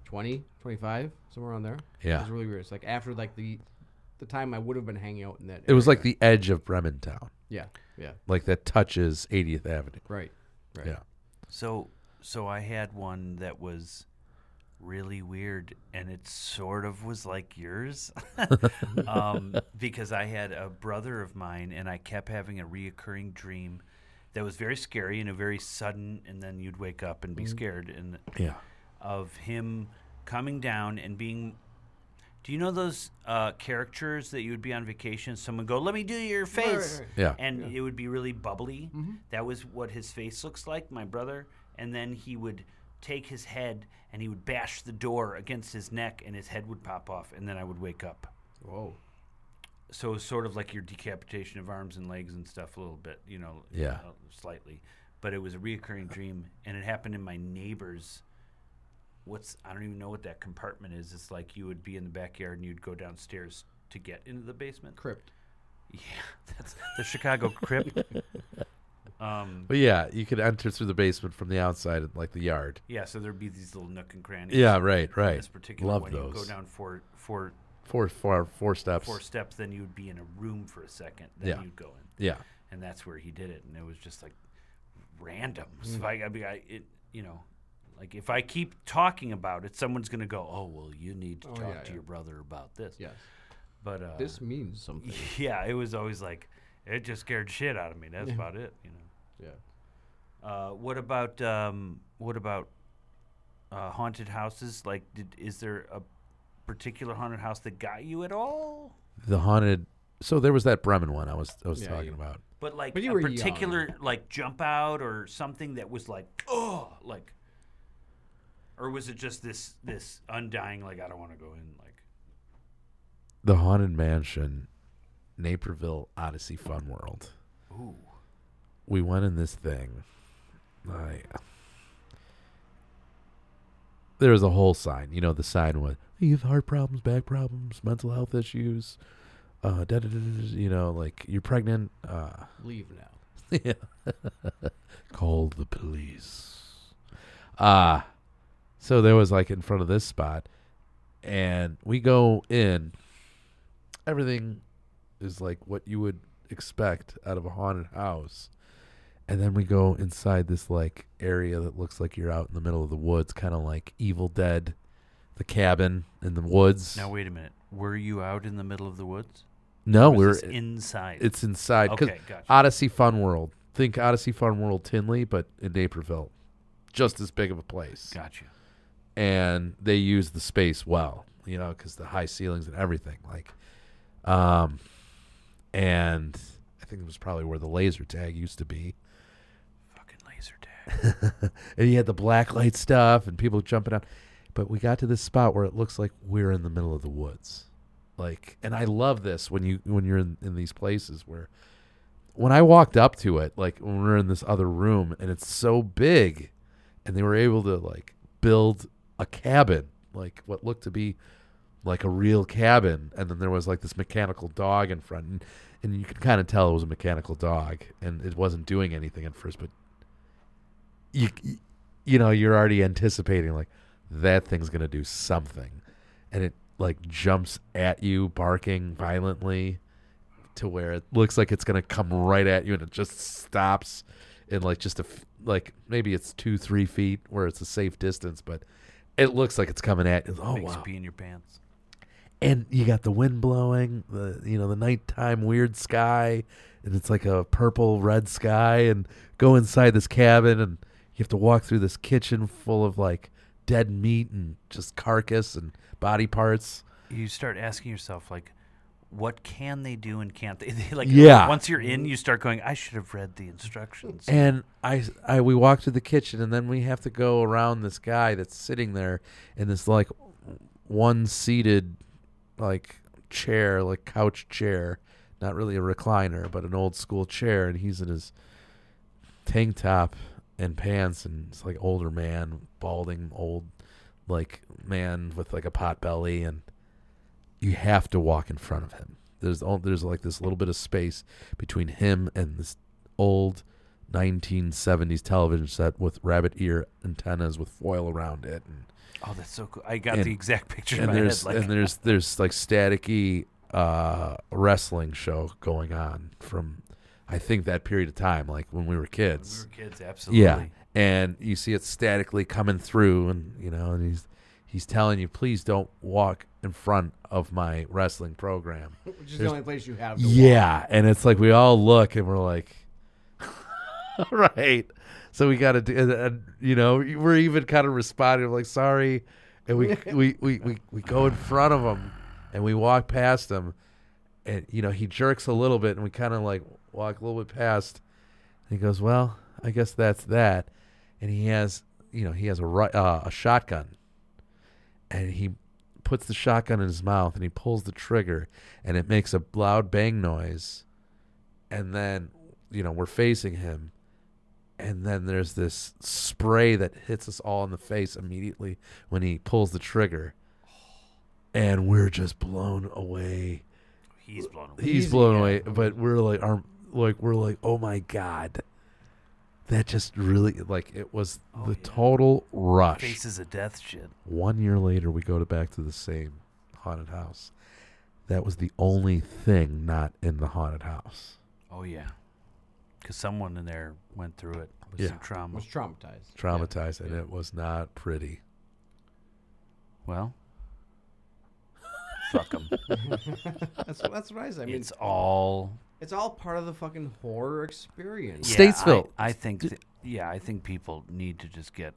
20, 25, somewhere around there. Yeah. It was really weird. It's like after like the the time I would have been hanging out in that. It was like the edge of Brementowne, yeah, yeah, like that touches 80th Avenue. right, right. Yeah. So so I had one that was really weird and it sort of was like yours um, because I had a brother of mine and I kept having a reoccurring dream that was very scary and a very sudden and then you'd wake up and be scared and Yeah. of him coming down and being do you know those uh, characters that you would be on vacation someone go let me do your Right, right, face right. Yeah. and it would be really bubbly. That was what his face looks like, my brother. And then he would take his head and he would bash the door against his neck, and his head would pop off, and then I would wake up. Whoa. So it was sort of like your decapitation of arms and legs and stuff, a little bit, you know, Yeah. uh, slightly. But it was a reoccurring dream, and it happened in my neighbor's. What's I don't even know what that compartment is. It's like you would be in the backyard and you'd go downstairs to get into the basement. Crypt. Yeah, that's the Chicago crypt. Um, But yeah, you could enter through the basement from the outside, like the yard. Yeah, so there'd be these little nook and crannies. Yeah, right, right. This particular Love one, you go down four, four, Four, four, four steps. four steps, then you'd be in a room for a second. Then Yeah. you'd go in, Yeah. and that's where he did it. And it was just like random. Mm. So if I, I, I, it, you know, like if I keep talking about it, someone's gonna go, "Oh, well, you need to Oh, talk yeah, to yeah. your brother about this." Yes. But uh, This means something. yeah, it was always like it just scared shit out of me. That's about it, you know. Yeah. Uh, what about um, what about uh, haunted houses? Like, did, is there a particular haunted house that got you at all? The haunted. So there was that Bremen one I was I was Yeah, talking you- about. But like But you a were young. particular like jump out or something that was like oh like, or was it just this this undying like I don't want to go in like The haunted mansion, Naperville Odyssey Fun World. ooh we went in this thing. I there was a whole sign. You know, the sign was you have heart problems, back problems, mental health issues, uh, da, da, da, you know, like you're pregnant. Uh, Leave now. yeah. Call the police. Uh so there was like in front of this spot and we go in everything is like what you would expect out of a haunted house. And then we go inside this like area that looks like you're out in the middle of the woods, kind of like Evil Dead, the cabin in the woods. now wait a minute were you out in the middle of the woods no, we're inside it's inside. okay gotcha Odyssey Fun World. Think Odyssey Fun World Tinley, but in Naperville. Just as big of a place. gotcha And they use the space well, you know, because the high ceilings and everything. Like, um, and I think it was probably where the laser tag used to be. fucking laser tag and you had the black light stuff and people jumping out. But we got to this spot where it looks like we're in the middle of the woods. Like and I love this when you when you're in, in these places where when I walked up to it, like when we are in this other room and it's so big and they were able to like build a cabin, like what looked to be like a real cabin, and then there was like this mechanical dog in front. And, and you could kind of tell it was a mechanical dog. And it wasn't doing anything at first, but you you know you're already anticipating like that thing's gonna do something. And it like jumps at you barking violently to where it looks like it's gonna come right at you and it just stops in like just a like maybe it's two three feet where it's a safe distance but it looks like it's coming at you. Oh makes wow. you pee in your pants. And you got the wind blowing, the you know the nighttime weird sky, and it's like a purple red sky, and go inside this cabin, and you have to walk through this kitchen full of like dead meat and just carcass and body parts. You start asking yourself like, what can they do and can't they? they like Yeah. Once you're in, you start going. I should have read the instructions. And I, I, we walk to the kitchen, and then we have to go around this guy that's sitting there in this like one seated, like chair, like couch chair, not really a recliner, but an old school chair, and he's in his tank top and pants, and it's like older man, balding old, like man with like a pot belly, and you have to walk in front of him. There's all, there's like this little bit of space between him and this old 1970s television set with rabbit ear antennas with foil around it and, oh, that's so cool. I got And- the exact picture in and my head. there's Like, and there's there's like staticky uh wrestling show going on from I think that period of time like when we were kids. we were kids, absolutely. Yeah. And you see it statically coming through and you know and he's he's telling you please don't walk in front of my wrestling program. Which is the only place you have to Yeah, and it's like we all look and we're like, all right. So we got to do, and, and, you know, we're even kind of responding like, sorry, and we we, we we we go in front of him and we walk past him, and you know he jerks a little bit, and we kind of like walk a little bit past. And he goes, well, I guess that's that, and he has you know he has a uh, a shotgun, and he puts the shotgun in his mouth and he pulls the trigger and it makes a loud bang noise. And then you know we're facing him. And then there's this spray that hits us all in the face immediately when he pulls the trigger. And we're just blown away. He's blown away. he's blown away but we're like our like we're like oh my god that just really like it was Oh, the yeah. total rush Faces of death shit. one year later, we go to back to the same haunted house. That was the only thing not in the haunted house. Oh yeah, because someone in there went through it with Yeah. some trauma. Was traumatized. Traumatized, and Yeah. it was not pretty. Well, fuck them. That's that's what I said. I mean, it's all it's all part of the fucking horror experience. Yeah, Statesville. I, I think. th- yeah, I think people need to just get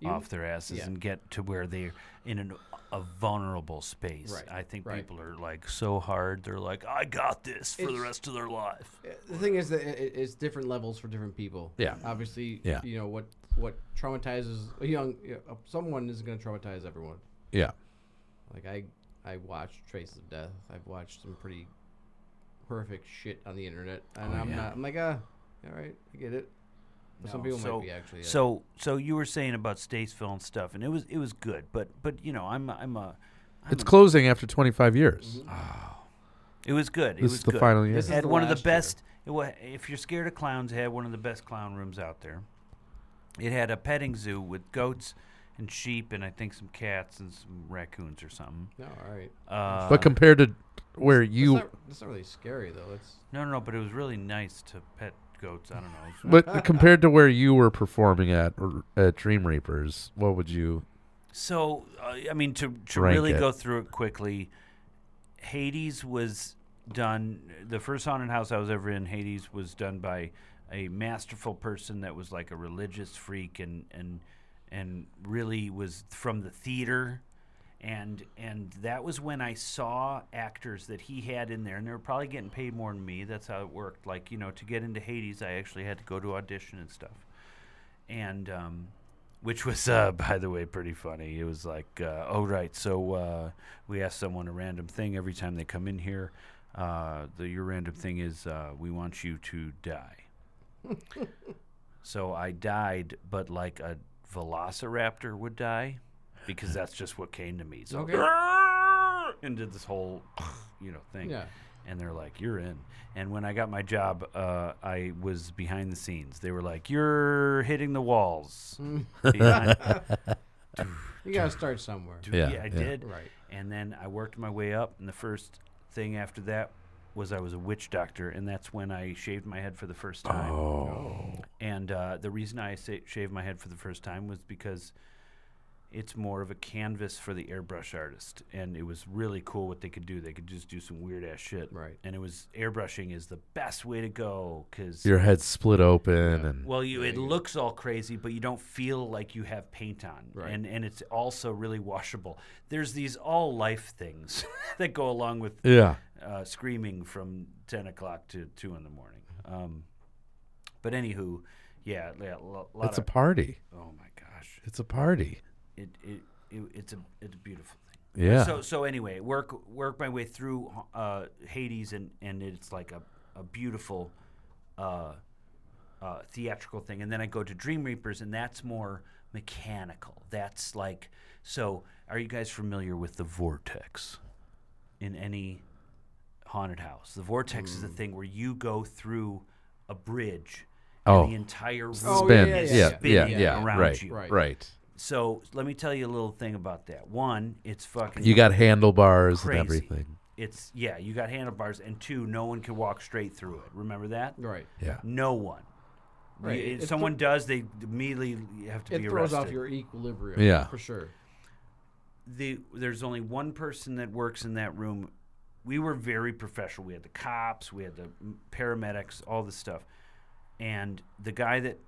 You- off their asses yeah. and get to where they're in an, a vulnerable space. Right, I think right. people are like so hard. They're like, I got this for the rest of their life. Uh, The thing is that it, it- it's different levels for different people. Yeah. Obviously, Yeah. you know what what traumatizes a young you know, someone is going to traumatize everyone. Yeah. Like I I watched Traces of Death. I've watched some pretty horrific shit on the internet, and Oh, I'm yeah. not. I'm like, ah, all right, I get it. But some people so- might be actually. uh, So, so you were saying about Statesville and stuff, and it was it was good, but but you know, I'm I'm a. I'm It's a- closing after 25 years. It was good. It This was is the good. final year. This It is had the one of the best. It wa if you're scared of clowns, it had one of the best clown rooms out there. It had a petting zoo with goats and sheep, and I think some cats and some raccoons or something. no, all right. Uh, but compared to where That's you, not, that's not really scary though. It's no, no, no, but it was really nice to pet goats. I don't know. but compared to where you were performing at or- at Dream Reapers, what would you? So, uh, I mean, to, to Rank really it. go through it quickly, Hades was done. The first haunted house I was ever in, Hades, was done by a masterful person that was like a religious freak and and and really was from the theater. And and that was when I saw actors that he had in there, and they were probably getting paid more than me. That's how it worked. Like you know, to get into Hades, I actually had to go to audition and stuff and um, which was, uh, by the way, pretty funny. It was like, uh, oh right, so uh, we ask someone a random thing every time they come in here. Uh, the your random thing is uh, we want you to die. so I died, but like a velociraptor would die, because that's just what came to me. So Okay. and did this whole, you know, thing yeah. and they're like, "You're in." And when I got my job, uh, I was behind the scenes. They were like, "You're hitting the walls." behind. You gotta start somewhere. Yeah, yeah, I yeah. did. Right. And then I worked my way up, and the first thing after that was I was a witch doctor, and that's when I shaved my head for the first time. Oh, And uh, the reason I sa- shaved my head for the first time was because it's more of a canvas for the airbrush artist, and it was really cool what they could do. They could just do some weird ass shit, Right. And it was airbrushing is the best way to go because Your head's split open, and well, you it looks all crazy, but you don't feel like you have paint on, Right. and and it's also really washable. There's these all life things that go along with yeah, uh, screaming from ten o'clock to two in the morning. Um, but anywho, yeah, yeah, lo- lot it's a party. oh my gosh, It's a party. It, it, it it's a it's a beautiful thing. Yeah. So so anyway, work work my way through uh, Hades and and it's like a a beautiful uh, uh, theatrical thing, and then I go to Dream Reapers, and that's more mechanical. That's like so. Are you guys familiar with the vortex in any haunted house? The vortex is a thing where you go through a bridge. Oh. And the entire room Oh, Spin. yeah, Yeah, yeah, yeah, yeah. yeah. Spinning around right, you. right, Right. So let me tell you a little thing about that. One, it's fucking. You got handlebars Crazy. and everything. It's yeah, you got handlebars, and two, no one can walk straight through it. Remember that? Right. Yeah. No one. Right. You- if It someone does, they immediately have to It be arrested. It throws off your equilibrium. Yeah. For sure. the there's only one person that works in that room. We were very professional. We had the cops, we had the paramedics, all this stuff, and the guy that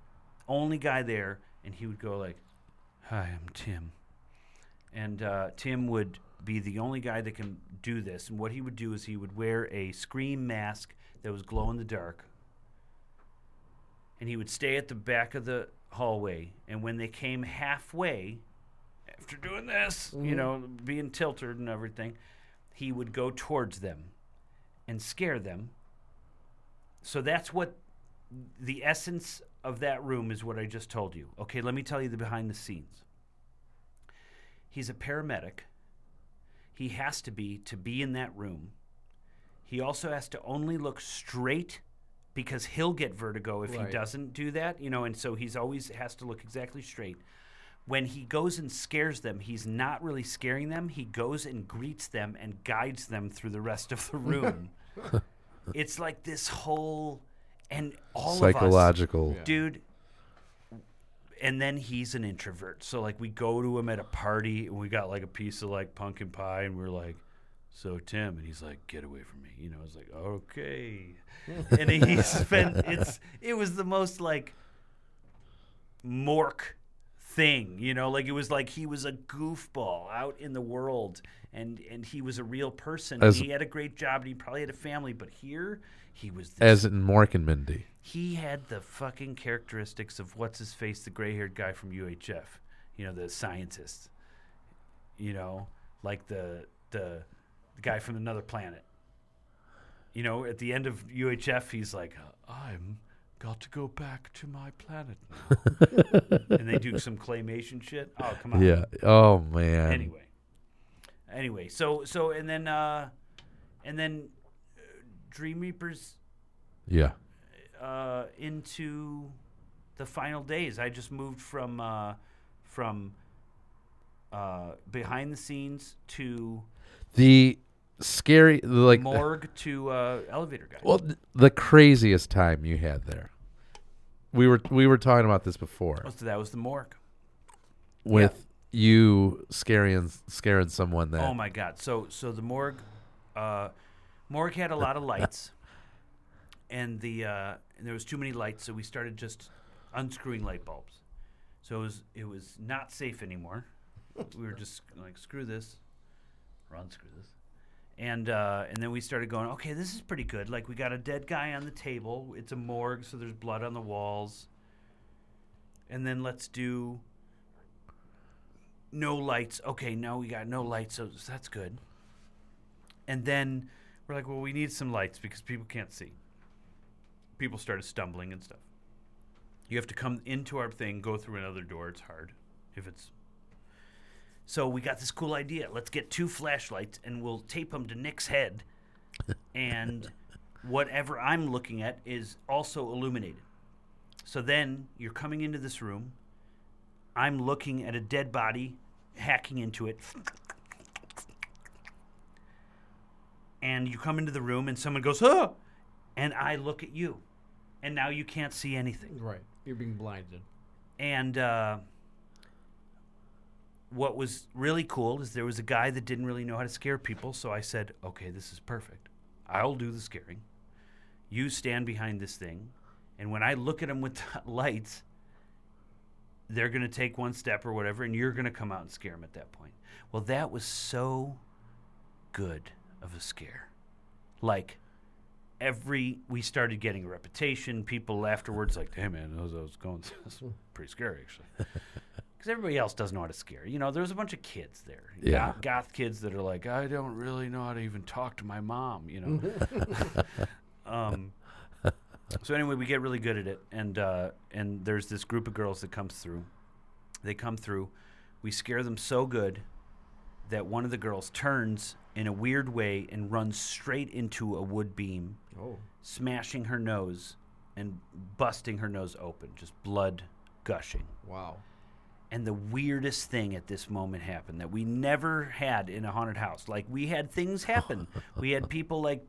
only guy there, and he would go like, "Hi, I'm Tim," and uh, Tim would be the only guy that can do this. And what he would do is he would wear a scream mask that was glow in the dark, and he would stay at the back of the hallway. And when they came halfway, after doing this, you know, being tilted and everything, he would go towards them and scare them. So that's what the essence of that room is what I just told you. Okay, let me tell you the behind the scenes. He's a paramedic. He has to be to be in that room. He also has to only look straight because he'll get vertigo if Right. he doesn't do that, you know, and so he's always has to look exactly straight. When he goes and scares them, he's not really scaring them. He goes and greets them and guides them through the rest of the room. it's like this whole and all of us Psychological. dude and then he's an introvert. So like we go to him at a party and we got like a piece of like pumpkin pie and we're like so tim and he's like get away from me. You know I was like okay. And he spent it's it was the most like mork thing you know? Like it was like he was a goofball out in the world and and he was a real person. As- he had a great job and he probably had a family but here he was this As in Mork and Mindy. he had the fucking characteristics of what's his face, the gray haired guy from UHF. You know, the scientist. You know, like the the, the guy from another planet. You know, at the end of UHF, he's like, "I'm got to go back to my planet now," and they do some claymation shit. Oh, come on. Yeah. Oh man. Anyway, anyway, so so and then uh, and then Dream Reapers Yeah. uh, into the final days. I just moved from uh, from uh, behind the scenes to The scary, like, morgue to uh, elevator guy. well, th- the craziest time you had there. We were we were talking about this before Oh, so that was the morgue. with you scaring scaring someone that. Oh my god! So so the morgue, uh, morgue had a lot of lights, and the uh, and there was too many lights, so we started just unscrewing light bulbs. So it was it was not safe anymore. we were just like screw this, or unscrew this, and uh, and then we started going. Okay, this is pretty good. Like we got a dead guy on the table. It's a morgue, so there's blood on the walls. And then let's do no lights. Okay, now we got no lights, so that's good. And then we're like, well, we need some lights because people can't see. People started stumbling and stuff. You have to come into our thing, go through another door. It's hard if it's. So we got this cool idea. Let's get two flashlights and we'll tape them to Nick's head, and whatever I'm looking at is also illuminated. So then you're coming into this room. I'm looking at a dead body, hacking into it. And you come into the room and someone goes, "Huh!" And I look at you. And now you can't see anything. Right. You're being blinded. And uh, what was really cool is there was a guy that didn't really know how to scare people. So I said, okay, this is perfect. I'll do the scaring. You stand behind this thing. And when I look at them with the lights, they're going to take one step or whatever, and you're going to come out and scare them at that point. Well, that was so good of a scare. Like, every we started getting a reputation. People afterwards like, "Hey man, those was going. That's pretty scary actually." Because everybody else doesn't know how to scare. You know, there's a bunch of kids there, Yeah. goth, goth kids that are like, "I don't really know how to even talk to my mom." You know. um. So anyway, we get really good at it, and uh, and there's this group of girls that comes through. They come through. We scare them so good that one of the girls turns in a weird way and runs straight into a wood beam, Oh. smashing her nose and busting her nose open, just blood gushing. Wow. And the weirdest thing at this moment happened that we never had in a haunted house. Like we had things happen. we had people like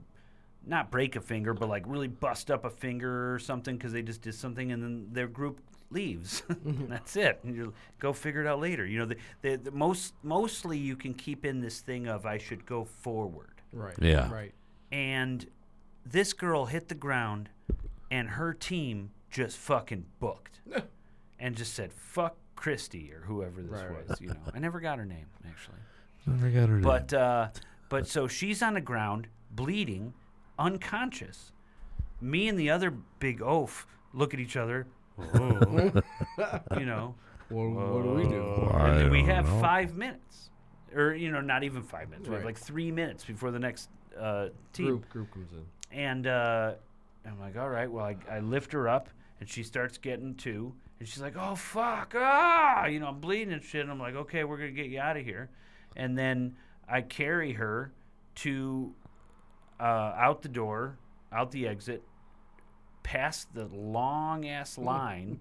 not break a finger, but like really bust up a finger or something because they just did something, and then their group leaves. That's it. And you go figure it out later. You know, the, the, the most mostly you can keep in this thing of I should go forward. Right. Yeah. Right. And this girl hit the ground, and her team just fucking booked, and just said "fuck Christy" or whoever this Right, right. was. You know, I never got her name actually. Never got her name. But uh, but so she's on the ground, bleeding, unconscious. Me and the other big oaf look at each other. "Oh," you know, Well, what do we do? I and then we don't have know. five minutes, or you know, not even five minutes. We have Right. like three minutes before the next uh, team. Group group comes in. And uh, I'm like, all right. Well, I, I lift her up, and she starts getting to, and she's like, oh fuck, ah, you know, I'm bleeding and shit. And I'm like, okay, we're gonna get you out of here. And then I carry her to uh, out the door, out the exit, past the long ass line.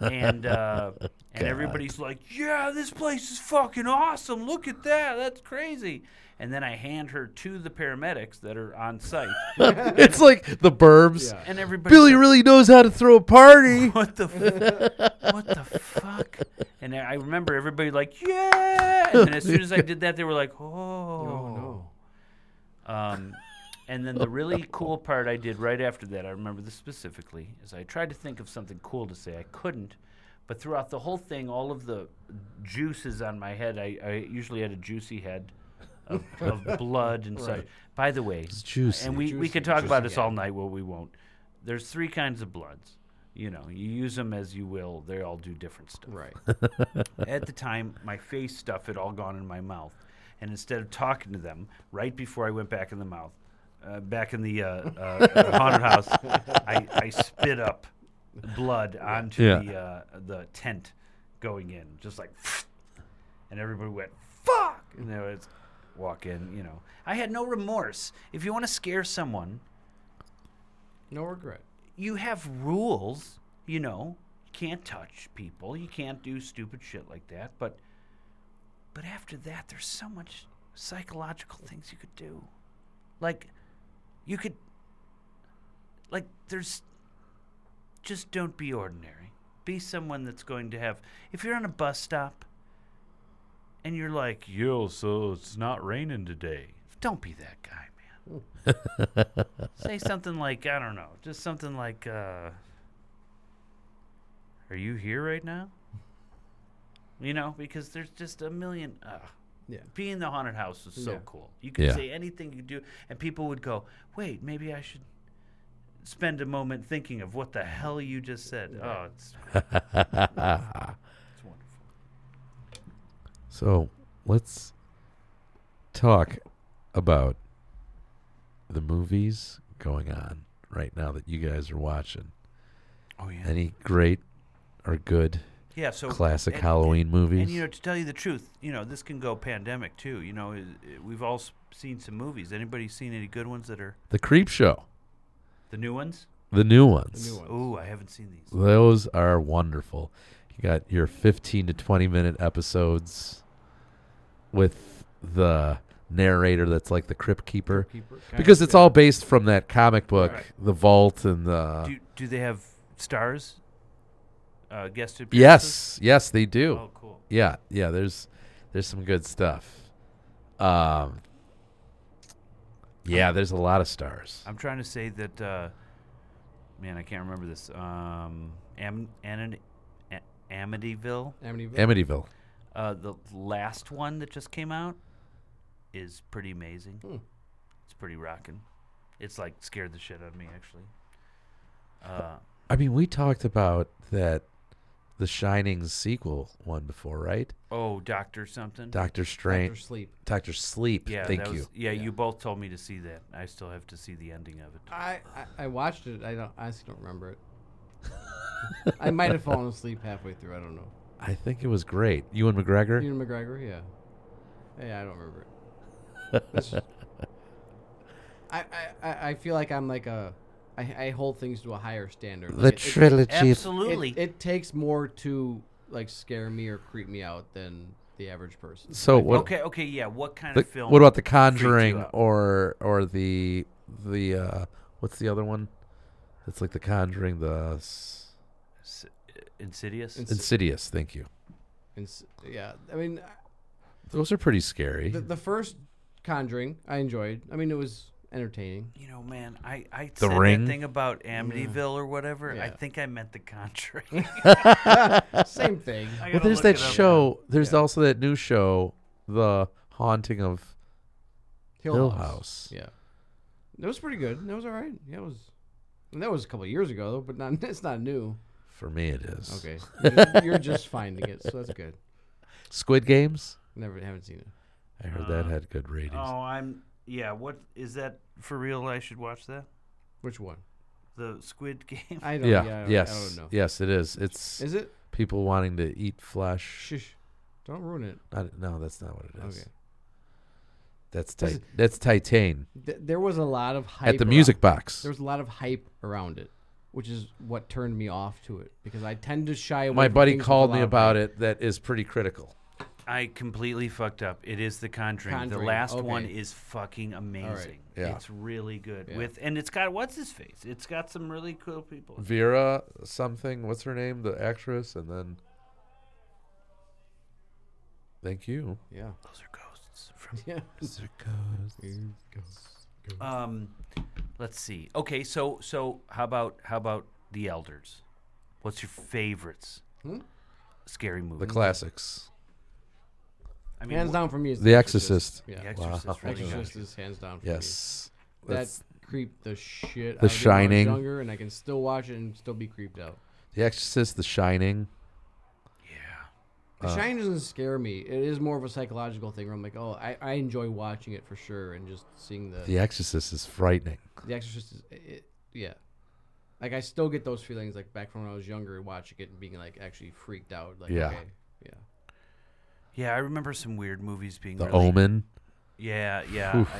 and uh, and everybody's like, "Yeah, this place is fucking awesome! Look at that, that's crazy!" And then I hand her to the paramedics that are on site, it's like the Burbs. Yeah. and everybody Billy really knows how to throw a party. what the f- what the fuck? And I remember everybody like, "Yeah!" And then as soon as I did that, they were like, "Oh, Oh no. Um, and then the really cool part I did right after that, I remember this specifically, is I tried to think of something cool to say. I couldn't, but throughout the whole thing, all of the juices on my head, I, I usually had a juicy head of, of blood and such. Right. By the way, It's juicy. and we, we could talk about this yeah. all night, well, we won't. There's three kinds of bloods. You know, you use them as you will. They all do different stuff. Right. At the time, my face stuff had all gone in my mouth, and instead of talking to them right before I went back in the mouth, uh, back in the uh, uh, uh, haunted house, I, I spit up blood onto Yeah. the uh, the tent going in, just like, and everybody went fuck, and they would walk in. You know, I had no remorse. If you want to scare someone, No regret. you have rules, you know. You can't touch people. You can't do stupid shit like that. But but after that there's so much psychological things you could do. Like you could like there's just don't be ordinary. Be someone that's going to have if you're on a bus stop and you're like, "Yo, so it's not raining today." Don't be that guy, man. Say something like, I don't know, just something like, uh, Are you here right now? You know, because there's just a million. Uh, Yeah. being in the haunted house was so Yeah. cool. You could Yeah. say anything you could do, and people would go, "Wait, maybe I should spend a moment thinking of what the hell you just said." Oh, it's, it's wonderful. So let's talk about the movies going on right now that you guys are watching. Oh yeah. Any great or good yeah. So classic and- Halloween movies? And you know, to tell you the truth, you know, this can go pandemic too. You know, i- i- we've all seen some movies. Anybody seen any good ones that are the Creepshow, the new ones? the new ones. The new one. Oh, I haven't seen these. Those are wonderful. You got your 15 to 20 minute episodes with the narrator that's like the Crypt Keeper. Keeper. Because it's Yeah. all based from that comic book, Right. The Vault and the. do do they have stars? Uh, guest appearances? yes, yes, they do. Oh, cool. Yeah, yeah. There's there's some good stuff. Um, yeah, there's a lot of stars. I'm trying to say that. Uh, man, I can't remember this. Um, Am- Anad- A- Amityville. Amityville. Amityville. Uh, the last one that just came out is pretty amazing. Hmm. It's pretty rocking. It's like scared the shit out of me actually. Uh, I mean, we talked about that the Shining sequel one before, right? oh, Doctor something. Doctor Strange. Doctor Sleep. Doctor Sleep. yeah, Thank that you. yeah, Yeah. you both told me to see that. I still have to see the ending of it. I, I I watched it. I don't. I honestly don't remember it. I might have fallen asleep halfway through. I don't know. I think it was great. Ewan McGregor. Ewan McGregor. Yeah. Yeah, I don't remember it. That's just- I, I, I- I feel like I'm like a. I, I hold things to a higher standard. The Like, it- it- trilogy. Absolutely. It, it takes more to like scare me or creep me out than the average person. So what? okay, okay, yeah. What kind the- of film? what about The freaked you Conjuring or or the the uh, what's the other one? It's like The Conjuring, the s- S- Insidious? Ins- Insidious. Thank you. And s- yeah, I mean, Those are pretty scary. the, the first Conjuring I enjoyed. I mean, it was entertaining. you know, man, I, I The said Ring? that thing about Amityville or whatever. I think I meant The Conjuring. Same thing. Well, there's that it up show. There's Yeah. also that new show, The Haunting of Hill, Hill House. House. Yeah, that was pretty good. That was all right. Yeah, it was. And that was a couple of years ago, though, but not. It's not new. For me, it is. Okay, you're just, you're just finding it, so that's good. Squid Games. Never haven't seen it. I heard that Uh, had good ratings. Oh, I'm. Yeah, what is that for real? I should watch that. Which one? The Squid Game. I don't. yeah. Yeah. I, yes. I don't know. Yes, it is. It's Is it? people wanting to eat flesh. Shush. Don't ruin it. Not, no, that's not what it is. Okay. That's Does tit- that's Titan Th- there was a lot of hype at the around- music box. There was a lot of hype around it, which is what turned me off to it because I tend to shy away. My from buddy things with a called me about hype. it. That is pretty critical. I completely fucked up. It is The Conjuring. The Conjuring, last one is fucking amazing. Yeah. It's really good. Yeah. With and it's got what's his face. It's got some really cool people. Vera something. What's her name? The actress, and then. Thank you. Yeah. Those are ghosts from Yeah. Those are ghosts. Um, let's see. Okay, so so how about how about the Elders? What's your favorites? Hmm? Scary movie. The classics. I mean, hands down for me is The Exorcist. Yeah. The Exorcist. Wow. really got Exorcist is hands down for Yes. me. That That's- creeped the shit The out of me when I was Shining. younger, and I can still watch it and still be creeped out. The Exorcist, The Shining. Yeah. The Uh, Shining doesn't scare me. It is more of a psychological thing where I'm like, oh, I, I enjoy watching it for sure, and just seeing the The Exorcist is frightening. The Exorcist is, it, yeah. Like I still get those feelings like back from when I was younger, watching it and being like actually freaked out. Like Yeah. okay, yeah. Yeah, I remember some weird movies being The really, Omen. Yeah, yeah. I,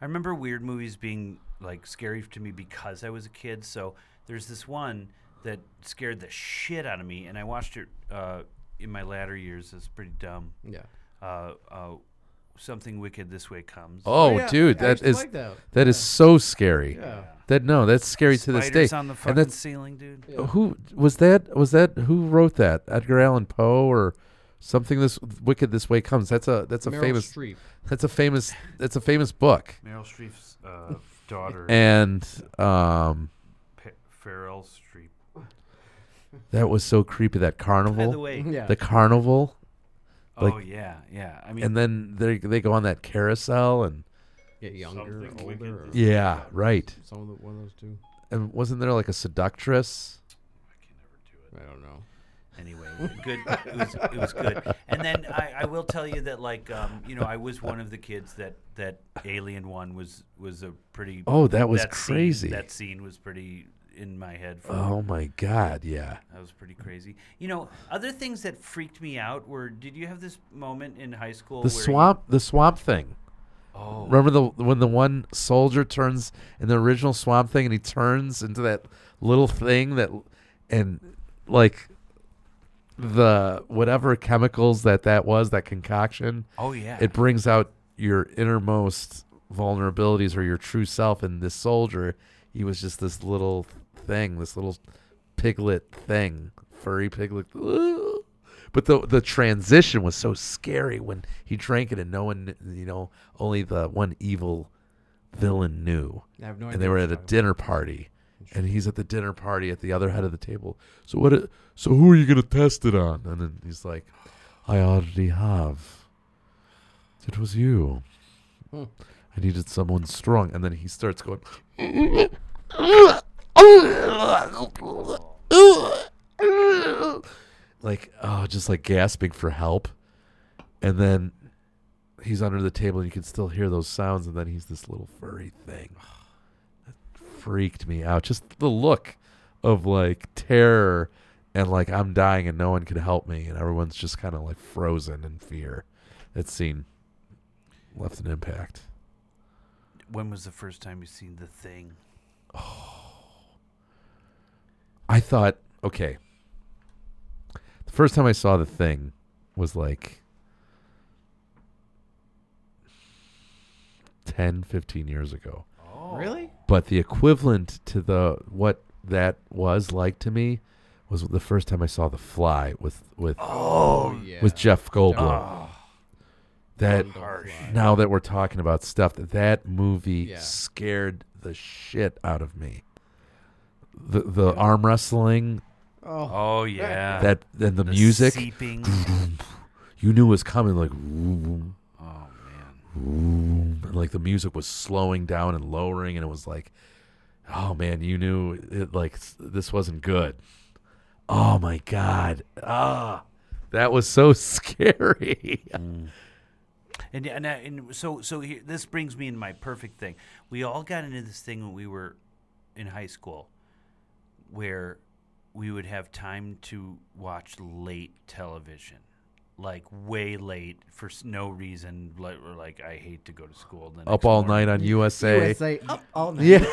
I remember weird movies being like scary to me because I was a kid. So there's this one that scared the shit out of me, and I watched it uh, in my latter years. It's pretty dumb. Yeah. Uh, uh, Something wicked this way comes. Oh, yeah, dude, I that actually is like that. that is so scary. Yeah. That no, that's scary to this Spiders day. on the And fucking that's ceiling, dude. Yeah. who was that? Was that who wrote that? Edgar Allan Poe or something? This wicked this way comes. That's a that's a Meryl famous Streep. that's a famous that's a famous book. Meryl Streep's uh, daughter, And um, Pe- Farrell Streep. that was so creepy. That carnival. By the carnival, way, Yeah. the carnival, oh like- yeah, yeah. I mean, and then they they go on that carousel and Get younger, Something older. wicked Or is- yeah, right. Some of the, one of those two. And wasn't there like a seductress? I can never do it. I don't know. Anyway good it was, it was good and then I, I will tell you that like um, you know i was one of the kids that that alien one was was a pretty Oh, that was scene- crazy. that scene was pretty in my head for Oh my god, yeah. that was pretty crazy you know other things that freaked me out were did you have this moment in high school The where you- swamp, the swamp thing. oh Remember the when the one soldier turns in the original Swamp Thing, and he turns into that little thing that, and like the whatever chemicals that that was, that concoction, oh yeah it brings out your innermost vulnerabilities or your true self. And this soldier, he was just this little thing, this little piglet thing, furry piglet. but the the transition was so scary when he drank it and no one, you know, only the one evil villain knew. I have no idea. and they were at a dinner party, and he's at the dinner party at the other head of the table. So what? it- So who are you gonna test it on? And then he's like, "I already have. It was you. Hmm. I needed someone strong." And then he starts going. Like oh, just like gasping for help, and then he's under the table and you can still hear those sounds, and then he's this little furry thing freaked me out. Just the look of like terror and like I'm dying and no one can help me and everyone's just kind of like frozen in fear. That scene left an impact. When was the first time you seen the thing? I thought, okay. The first time I saw the thing was like 10, 15 years ago. Oh, Really? but the equivalent to the what that was like to me was the first time I saw The Fly with with Oh, oh yeah. with Jeff Goldblum. Oh, that harsh. now that we're talking about stuff that that movie Yeah. scared the shit out of me. The the arm wrestling Oh, oh yeah. that and the, music seeping. you knew was coming like vroom, Oh man. vroom, and like the music was slowing down and lowering and it was like oh man you knew it like this wasn't good. Oh my god. Ah that was so scary. And and, I- and so so here, this brings me in my perfect thing. We all got into this thing when we were in high school, where we would have time to watch late television, like way late for s- no reason. Like, or like I hate to go to school. The up next all morning. night on usa, USA up all night. yeah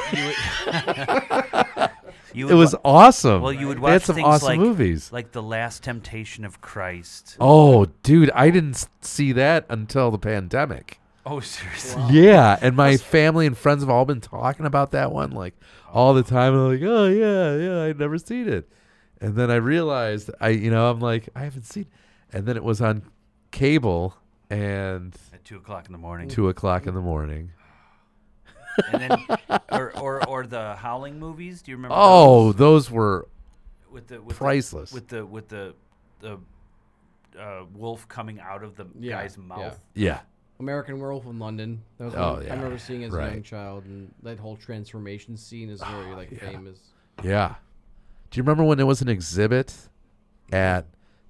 You it would was wa- awesome well, you would they watch had some things awesome like movies like the Last Temptation of Christ. oh dude i didn't s- see that until the pandemic Oh, seriously. Yeah, and my family and friends have all been talking about that one like oh. all the time. I'm like, oh yeah, yeah, I'd never seen it, and then I realized I, you know, I'm like, I haven't seen, and then it was on cable and At two o'clock in the morning. two o'clock in the morning. and then or, or or the Howling movies. Do you remember? Oh, those? those were with the with priceless. The, with the with the the uh, wolf coming out of the Yeah, guy's mouth. yeah. yeah, American Werewolf in London. That was Oh, one yeah. I remember seeing as a Right. young child, and that whole transformation scene is very like yeah. famous. yeah. Do you remember when there was an exhibit at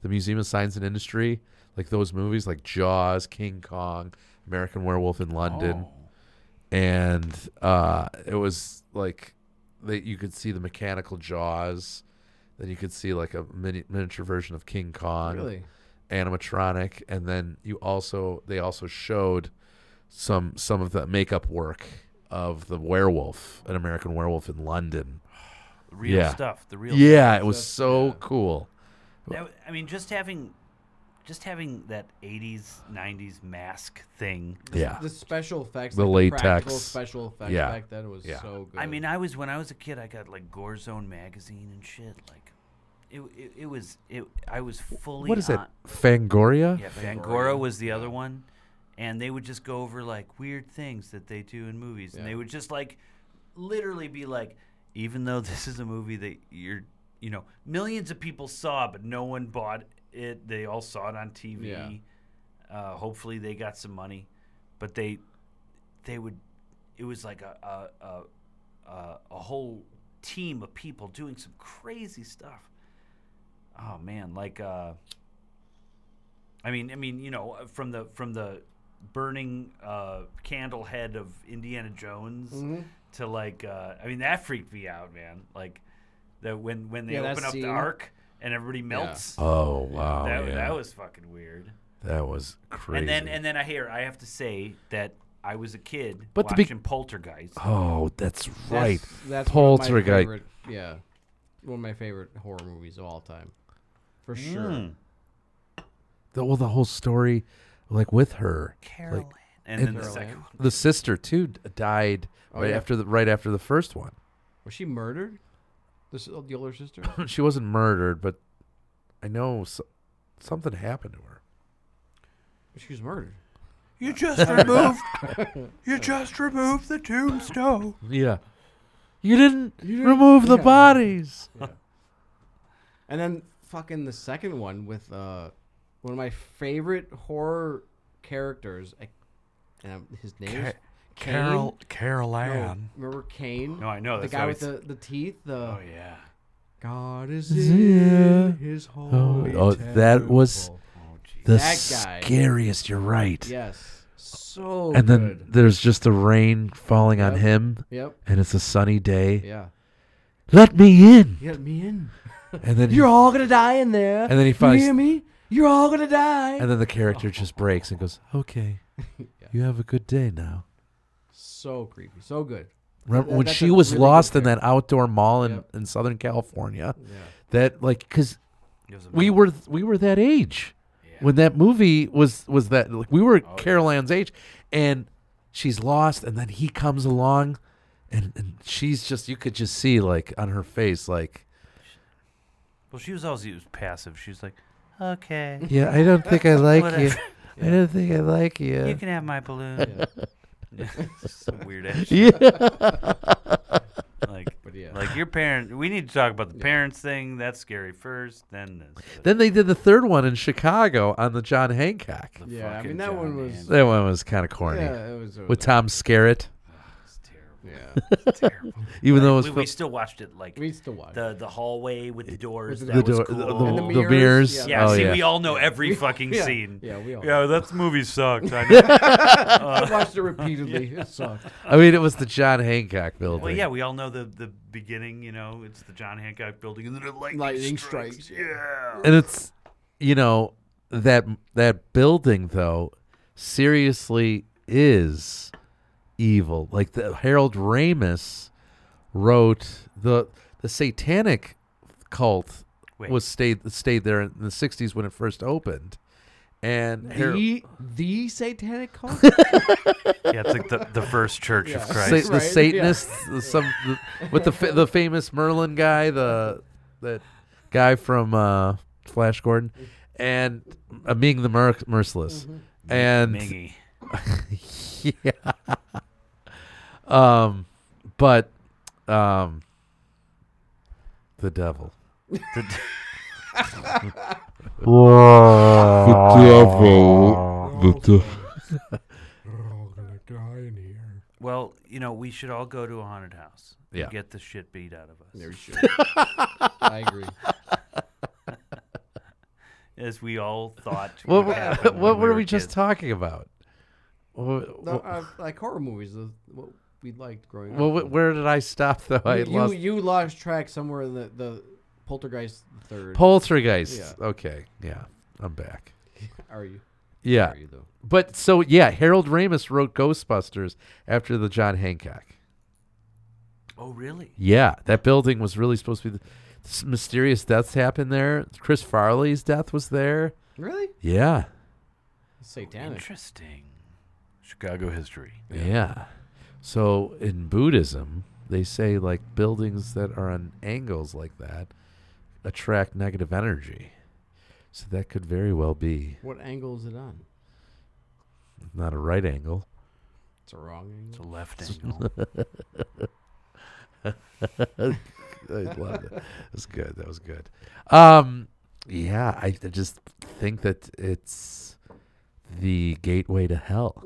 the Museum of Science and Industry, like those movies, like Jaws, King Kong, American Werewolf in London? Oh. and uh, it was like that you could see the mechanical jaws then you could see like a mini- miniature version of king kong Really? animatronic and then you also they also showed some some of the makeup work of the werewolf an american werewolf in london real Yeah. stuff. The real. yeah it was so yeah. cool That, w- I mean, just having, just having that '80s '90s mask thing. yeah The special effects, The like practical latex. special effects Yeah. back then was Yeah. so good. I mean, I was when I was a kid. I got like Gore Zone magazine and shit. Like, it it, it was it. I was fully. what is it fangoria Yeah, Fangoria. Fangora was the other one, and they would just go over like weird things that they do in movies, and they would just like literally be like, even though this is a movie that you're, you know, millions of people saw, but no one bought it. They all saw it on TV. Yeah. Uh, hopefully, they got some money, but they they would. It was like a a, a, a, a whole team of people doing some crazy stuff. Oh man, like uh, I mean, I mean, you know, from the from the burning uh, candle head of Indiana Jones Mhm. to like, uh, I mean, that freaked me out, man. Like that when when they Yeah, that open up the ark and everybody melts. oh wow that yeah. that was fucking weird. that was crazy And then and then I hear I have to say that I was a kid But the big- watching Poltergeist. oh that's That's- right That's, one of my Poltergeist. favorite- Yeah, one of my favorite horror movies of all time, for sure. Mm. the well the whole story like with her Carol Ann. Like, and, and- then the Carol Ann. second one. the sister too d- died Oh, right yeah. after the right after the first one Was she murdered? This the older sister. she wasn't murdered but i know s something happened to her. She was murdered. You just removed. you just removed the tombstone. Yeah. You didn't remove the yeah. bodies. And then fucking the second one with uh, one of my favorite horror characters. I, and his name is Kane? Carol Carol No, Ann. remember Kane? No, I know. the That's guy how with he's- the, the teeth. The Oh yeah. God is Is in here. his oh, holy oh, that was temple. Oh the That guy. scariest. You're right. Yes, so and then good. there's just the rain falling on Yep. him, Yep. and it's a sunny day. Yeah. Let me in. Get me in. And then he- You're all gonna die in there. And then he you hear me? You're all gonna die. and then the character just breaks and goes, "Okay, you have a good day now." So creepy. So good. Remember That- when that's she was really lost in that outdoor mall in, Yep. in Southern California? Yeah. That like because we were we were that age Yeah. when that movie was was that like we were Oh, Carol Ann's age, and she's lost, and then he comes along, and and she's just you could just see like on her face like Well, she was always was passive. She was like, "Okay, yeah I don't think I like you Whatever. I don't think I like you you can have my balloon." Yeah. Some weird ass. shit. yeah Like, But yeah. like your parent. We need to talk about the parents thing. That's scary first. Then this. then they did the third one in Chicago on the John Hancock The Yeah, I fucking mean, that one John was- Hamm. that one was kind of corny yeah, it was. It was with Tom Skerritt It's terrible. Yeah. It's terrible. even though it was we, fil- we still watched it like we still watch. the the hallway with the doors. the that the, was door, cool. the, the, And the the mirrors, mirrors. yeah. yeah, oh, see, yeah. we all know every fucking yeah. scene. Yeah, we all. Yeah, that movie sucked. I know. I uh, watched it repeatedly. It sucked. I mean, it was the John Hancock building. well, yeah, we all know the the beginning. You know, it's the John Hancock building, and then the lightning, Lightning strikes. strikes, yeah. Yeah. and it's you know that that building though seriously is evil. Like the Harold Ramis wrote the the satanic cult Wait. was stayed stayed there in the '60s when it first opened, and Har- The the satanic cult. yeah, it's like the, the first Church of Yeah. Sa- Christ. the Right, yeah. Satanists, the- some the, with the fa- the famous Merlin guy, the that guy from uh, Flash Gordon, and uh, being the mer- merciless, and Mingy. yeah, um, but um, the devil. The- The devil. The devil. We're all gonna die in here. well, you know, we should all go to a haunted house. and Yeah. Get the shit beat out of us. There we should. I agree. As we all thought. What, would happen when what were we kids. just talking about? What, No, uh, like horror movies, the, what we liked growing up. well, wh- where did I stop though? I you, lost you you lost track somewhere in the the Poltergeist third. Poltergeist. Yeah. Okay, yeah, I'm back. Are you? Yeah, Are you though? But so yeah, Harold Ramis wrote Ghostbusters after the John Hancock. Oh, really? Yeah, that building was really supposed to be. The, mysterious deaths happened there. Chris Farley's death was there. Really? Yeah, Satanic. Interesting. Chicago history. yeah. So in Buddhism, they say like buildings that are on angles like that attract negative energy. So that could very well be What angle is it on? not a right angle. It's a wrong angle. It's a left angle. I love it. That's good. That was good. Um, yeah, I, I just think that it's the gateway to hell,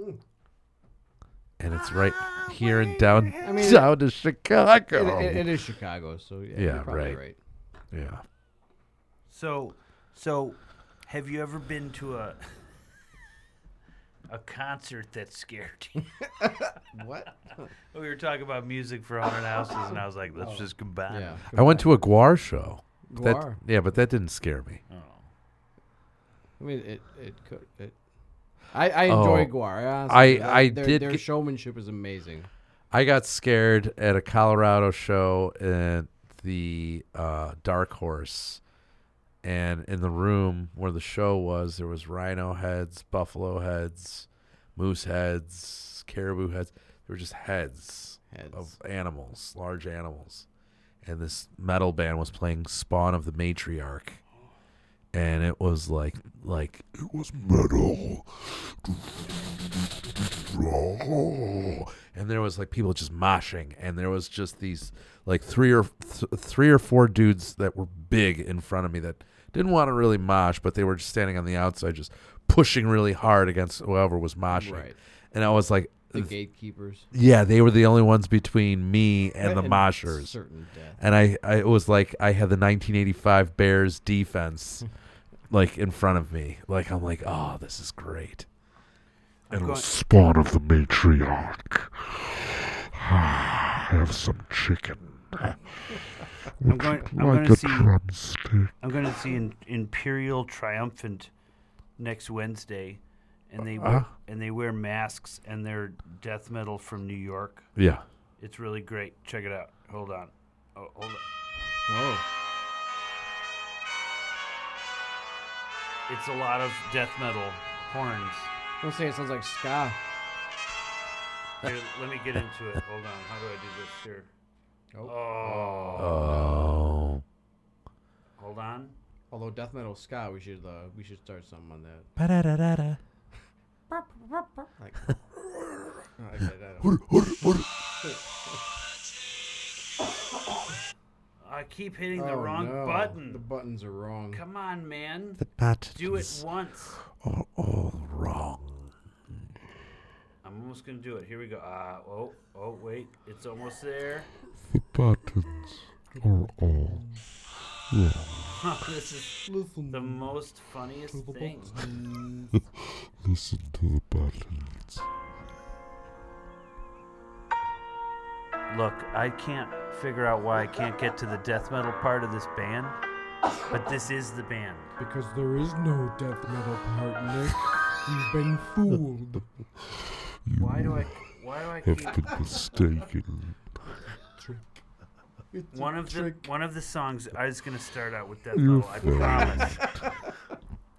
and it's right here in down I mean, down to Chicago. it, it is Chicago, so yeah, Yeah, you're right. right. yeah, So, so, have you ever been to a a concert that scared you? What? we were talking about music for haunted houses, and I was like, let's oh. just combine. Oh. yeah. I went to a GWAR show. That, GWAR. yeah, but that didn't scare me. Oh. I mean, it it could. It, I I enjoy Oh. GWAR. I, honestly I- their, did Their get- showmanship is amazing. I got scared at a Colorado show at the uh, Dark Horse, and in the room where the show was, there was rhino heads, buffalo heads, moose heads, caribou heads. They were just heads Heads. of animals, large animals, and this metal band was playing "Spawn of the Matriarch," and it was like like It was metal. And there was like people just moshing and there was just these like three or th- three or four dudes that were big in front of me that didn't want to really mosh but they were just standing on the outside just pushing really hard against whoever was moshing Right. and i was like The gatekeepers. yeah they were the only ones between me and the moshers Certain death. and I, I it was like I had the 1985 Bears defense like in front of me. Like I'm like, oh, this is great. And it going, was Spawn of the matriarch. Have some chicken. I'm going. I'm like going to a see. drumstick. I'm going to see an Imperial Triumphant next Wednesday, and they wear, Uh-huh. and they wear masks and they're death metal from New York. yeah. It's really great. Check it out. Hold on. Oh, hold on. Oh. It's a lot of death metal horns. Don't say it sounds like ska. Here, let me get into it. Hold on. How do I do this here? Oh. Oh. Oh. Hold on. Although death metal ska, we should uh, we should start something on that. Ba-da-da-da-da. Like, Oh, I get that. I keep hitting the Oh, wrong no. button. The buttons are wrong. Come on, man. The buttons Do it once. are all wrong. I'm almost gonna do it. Here we go. Uh, oh, oh, wait. It's almost there. The buttons are all wrong. this is Listen. the most funniest to the thing. buttons. Listen to the buttons. Look, I can't figure out why I can't get to the death metal part of this band, but this is the band. Because there is no death metal part, Nick. You've been fooled. You Why do I? Why do I have keep? been mistaken. It's One a of the one of the songs I was gonna start out with death You metal. I failed. promise.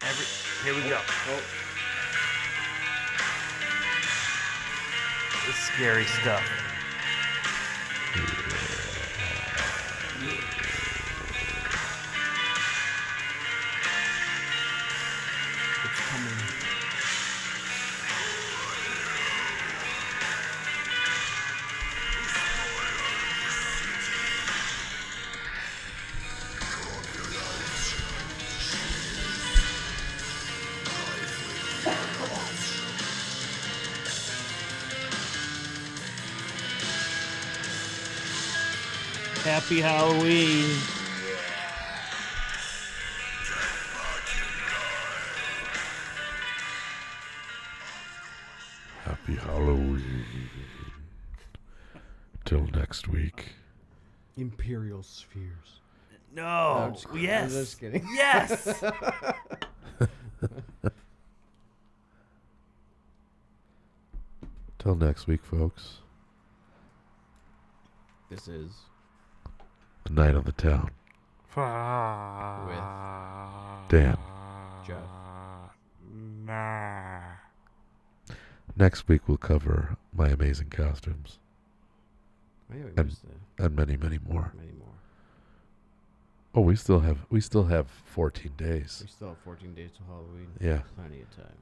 Every, here we go. Oh, This scary stuff. It's Happy Halloween. Happy Halloween. Till next week. Imperial spheres. No. I'm just kidding. yes. I'm just kidding. Yes. Till next week, folks. This is The night on the town. with Dan. Jeff. Next week we'll cover my amazing costumes yeah, And- missed and many, many more. many more. Oh, we still have we still have 14 days. We still have 14 days till Halloween. Yeah. Plenty of time.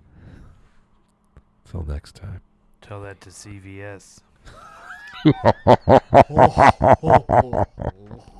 Till next time. Tell that to CVS. oh, oh, oh, oh.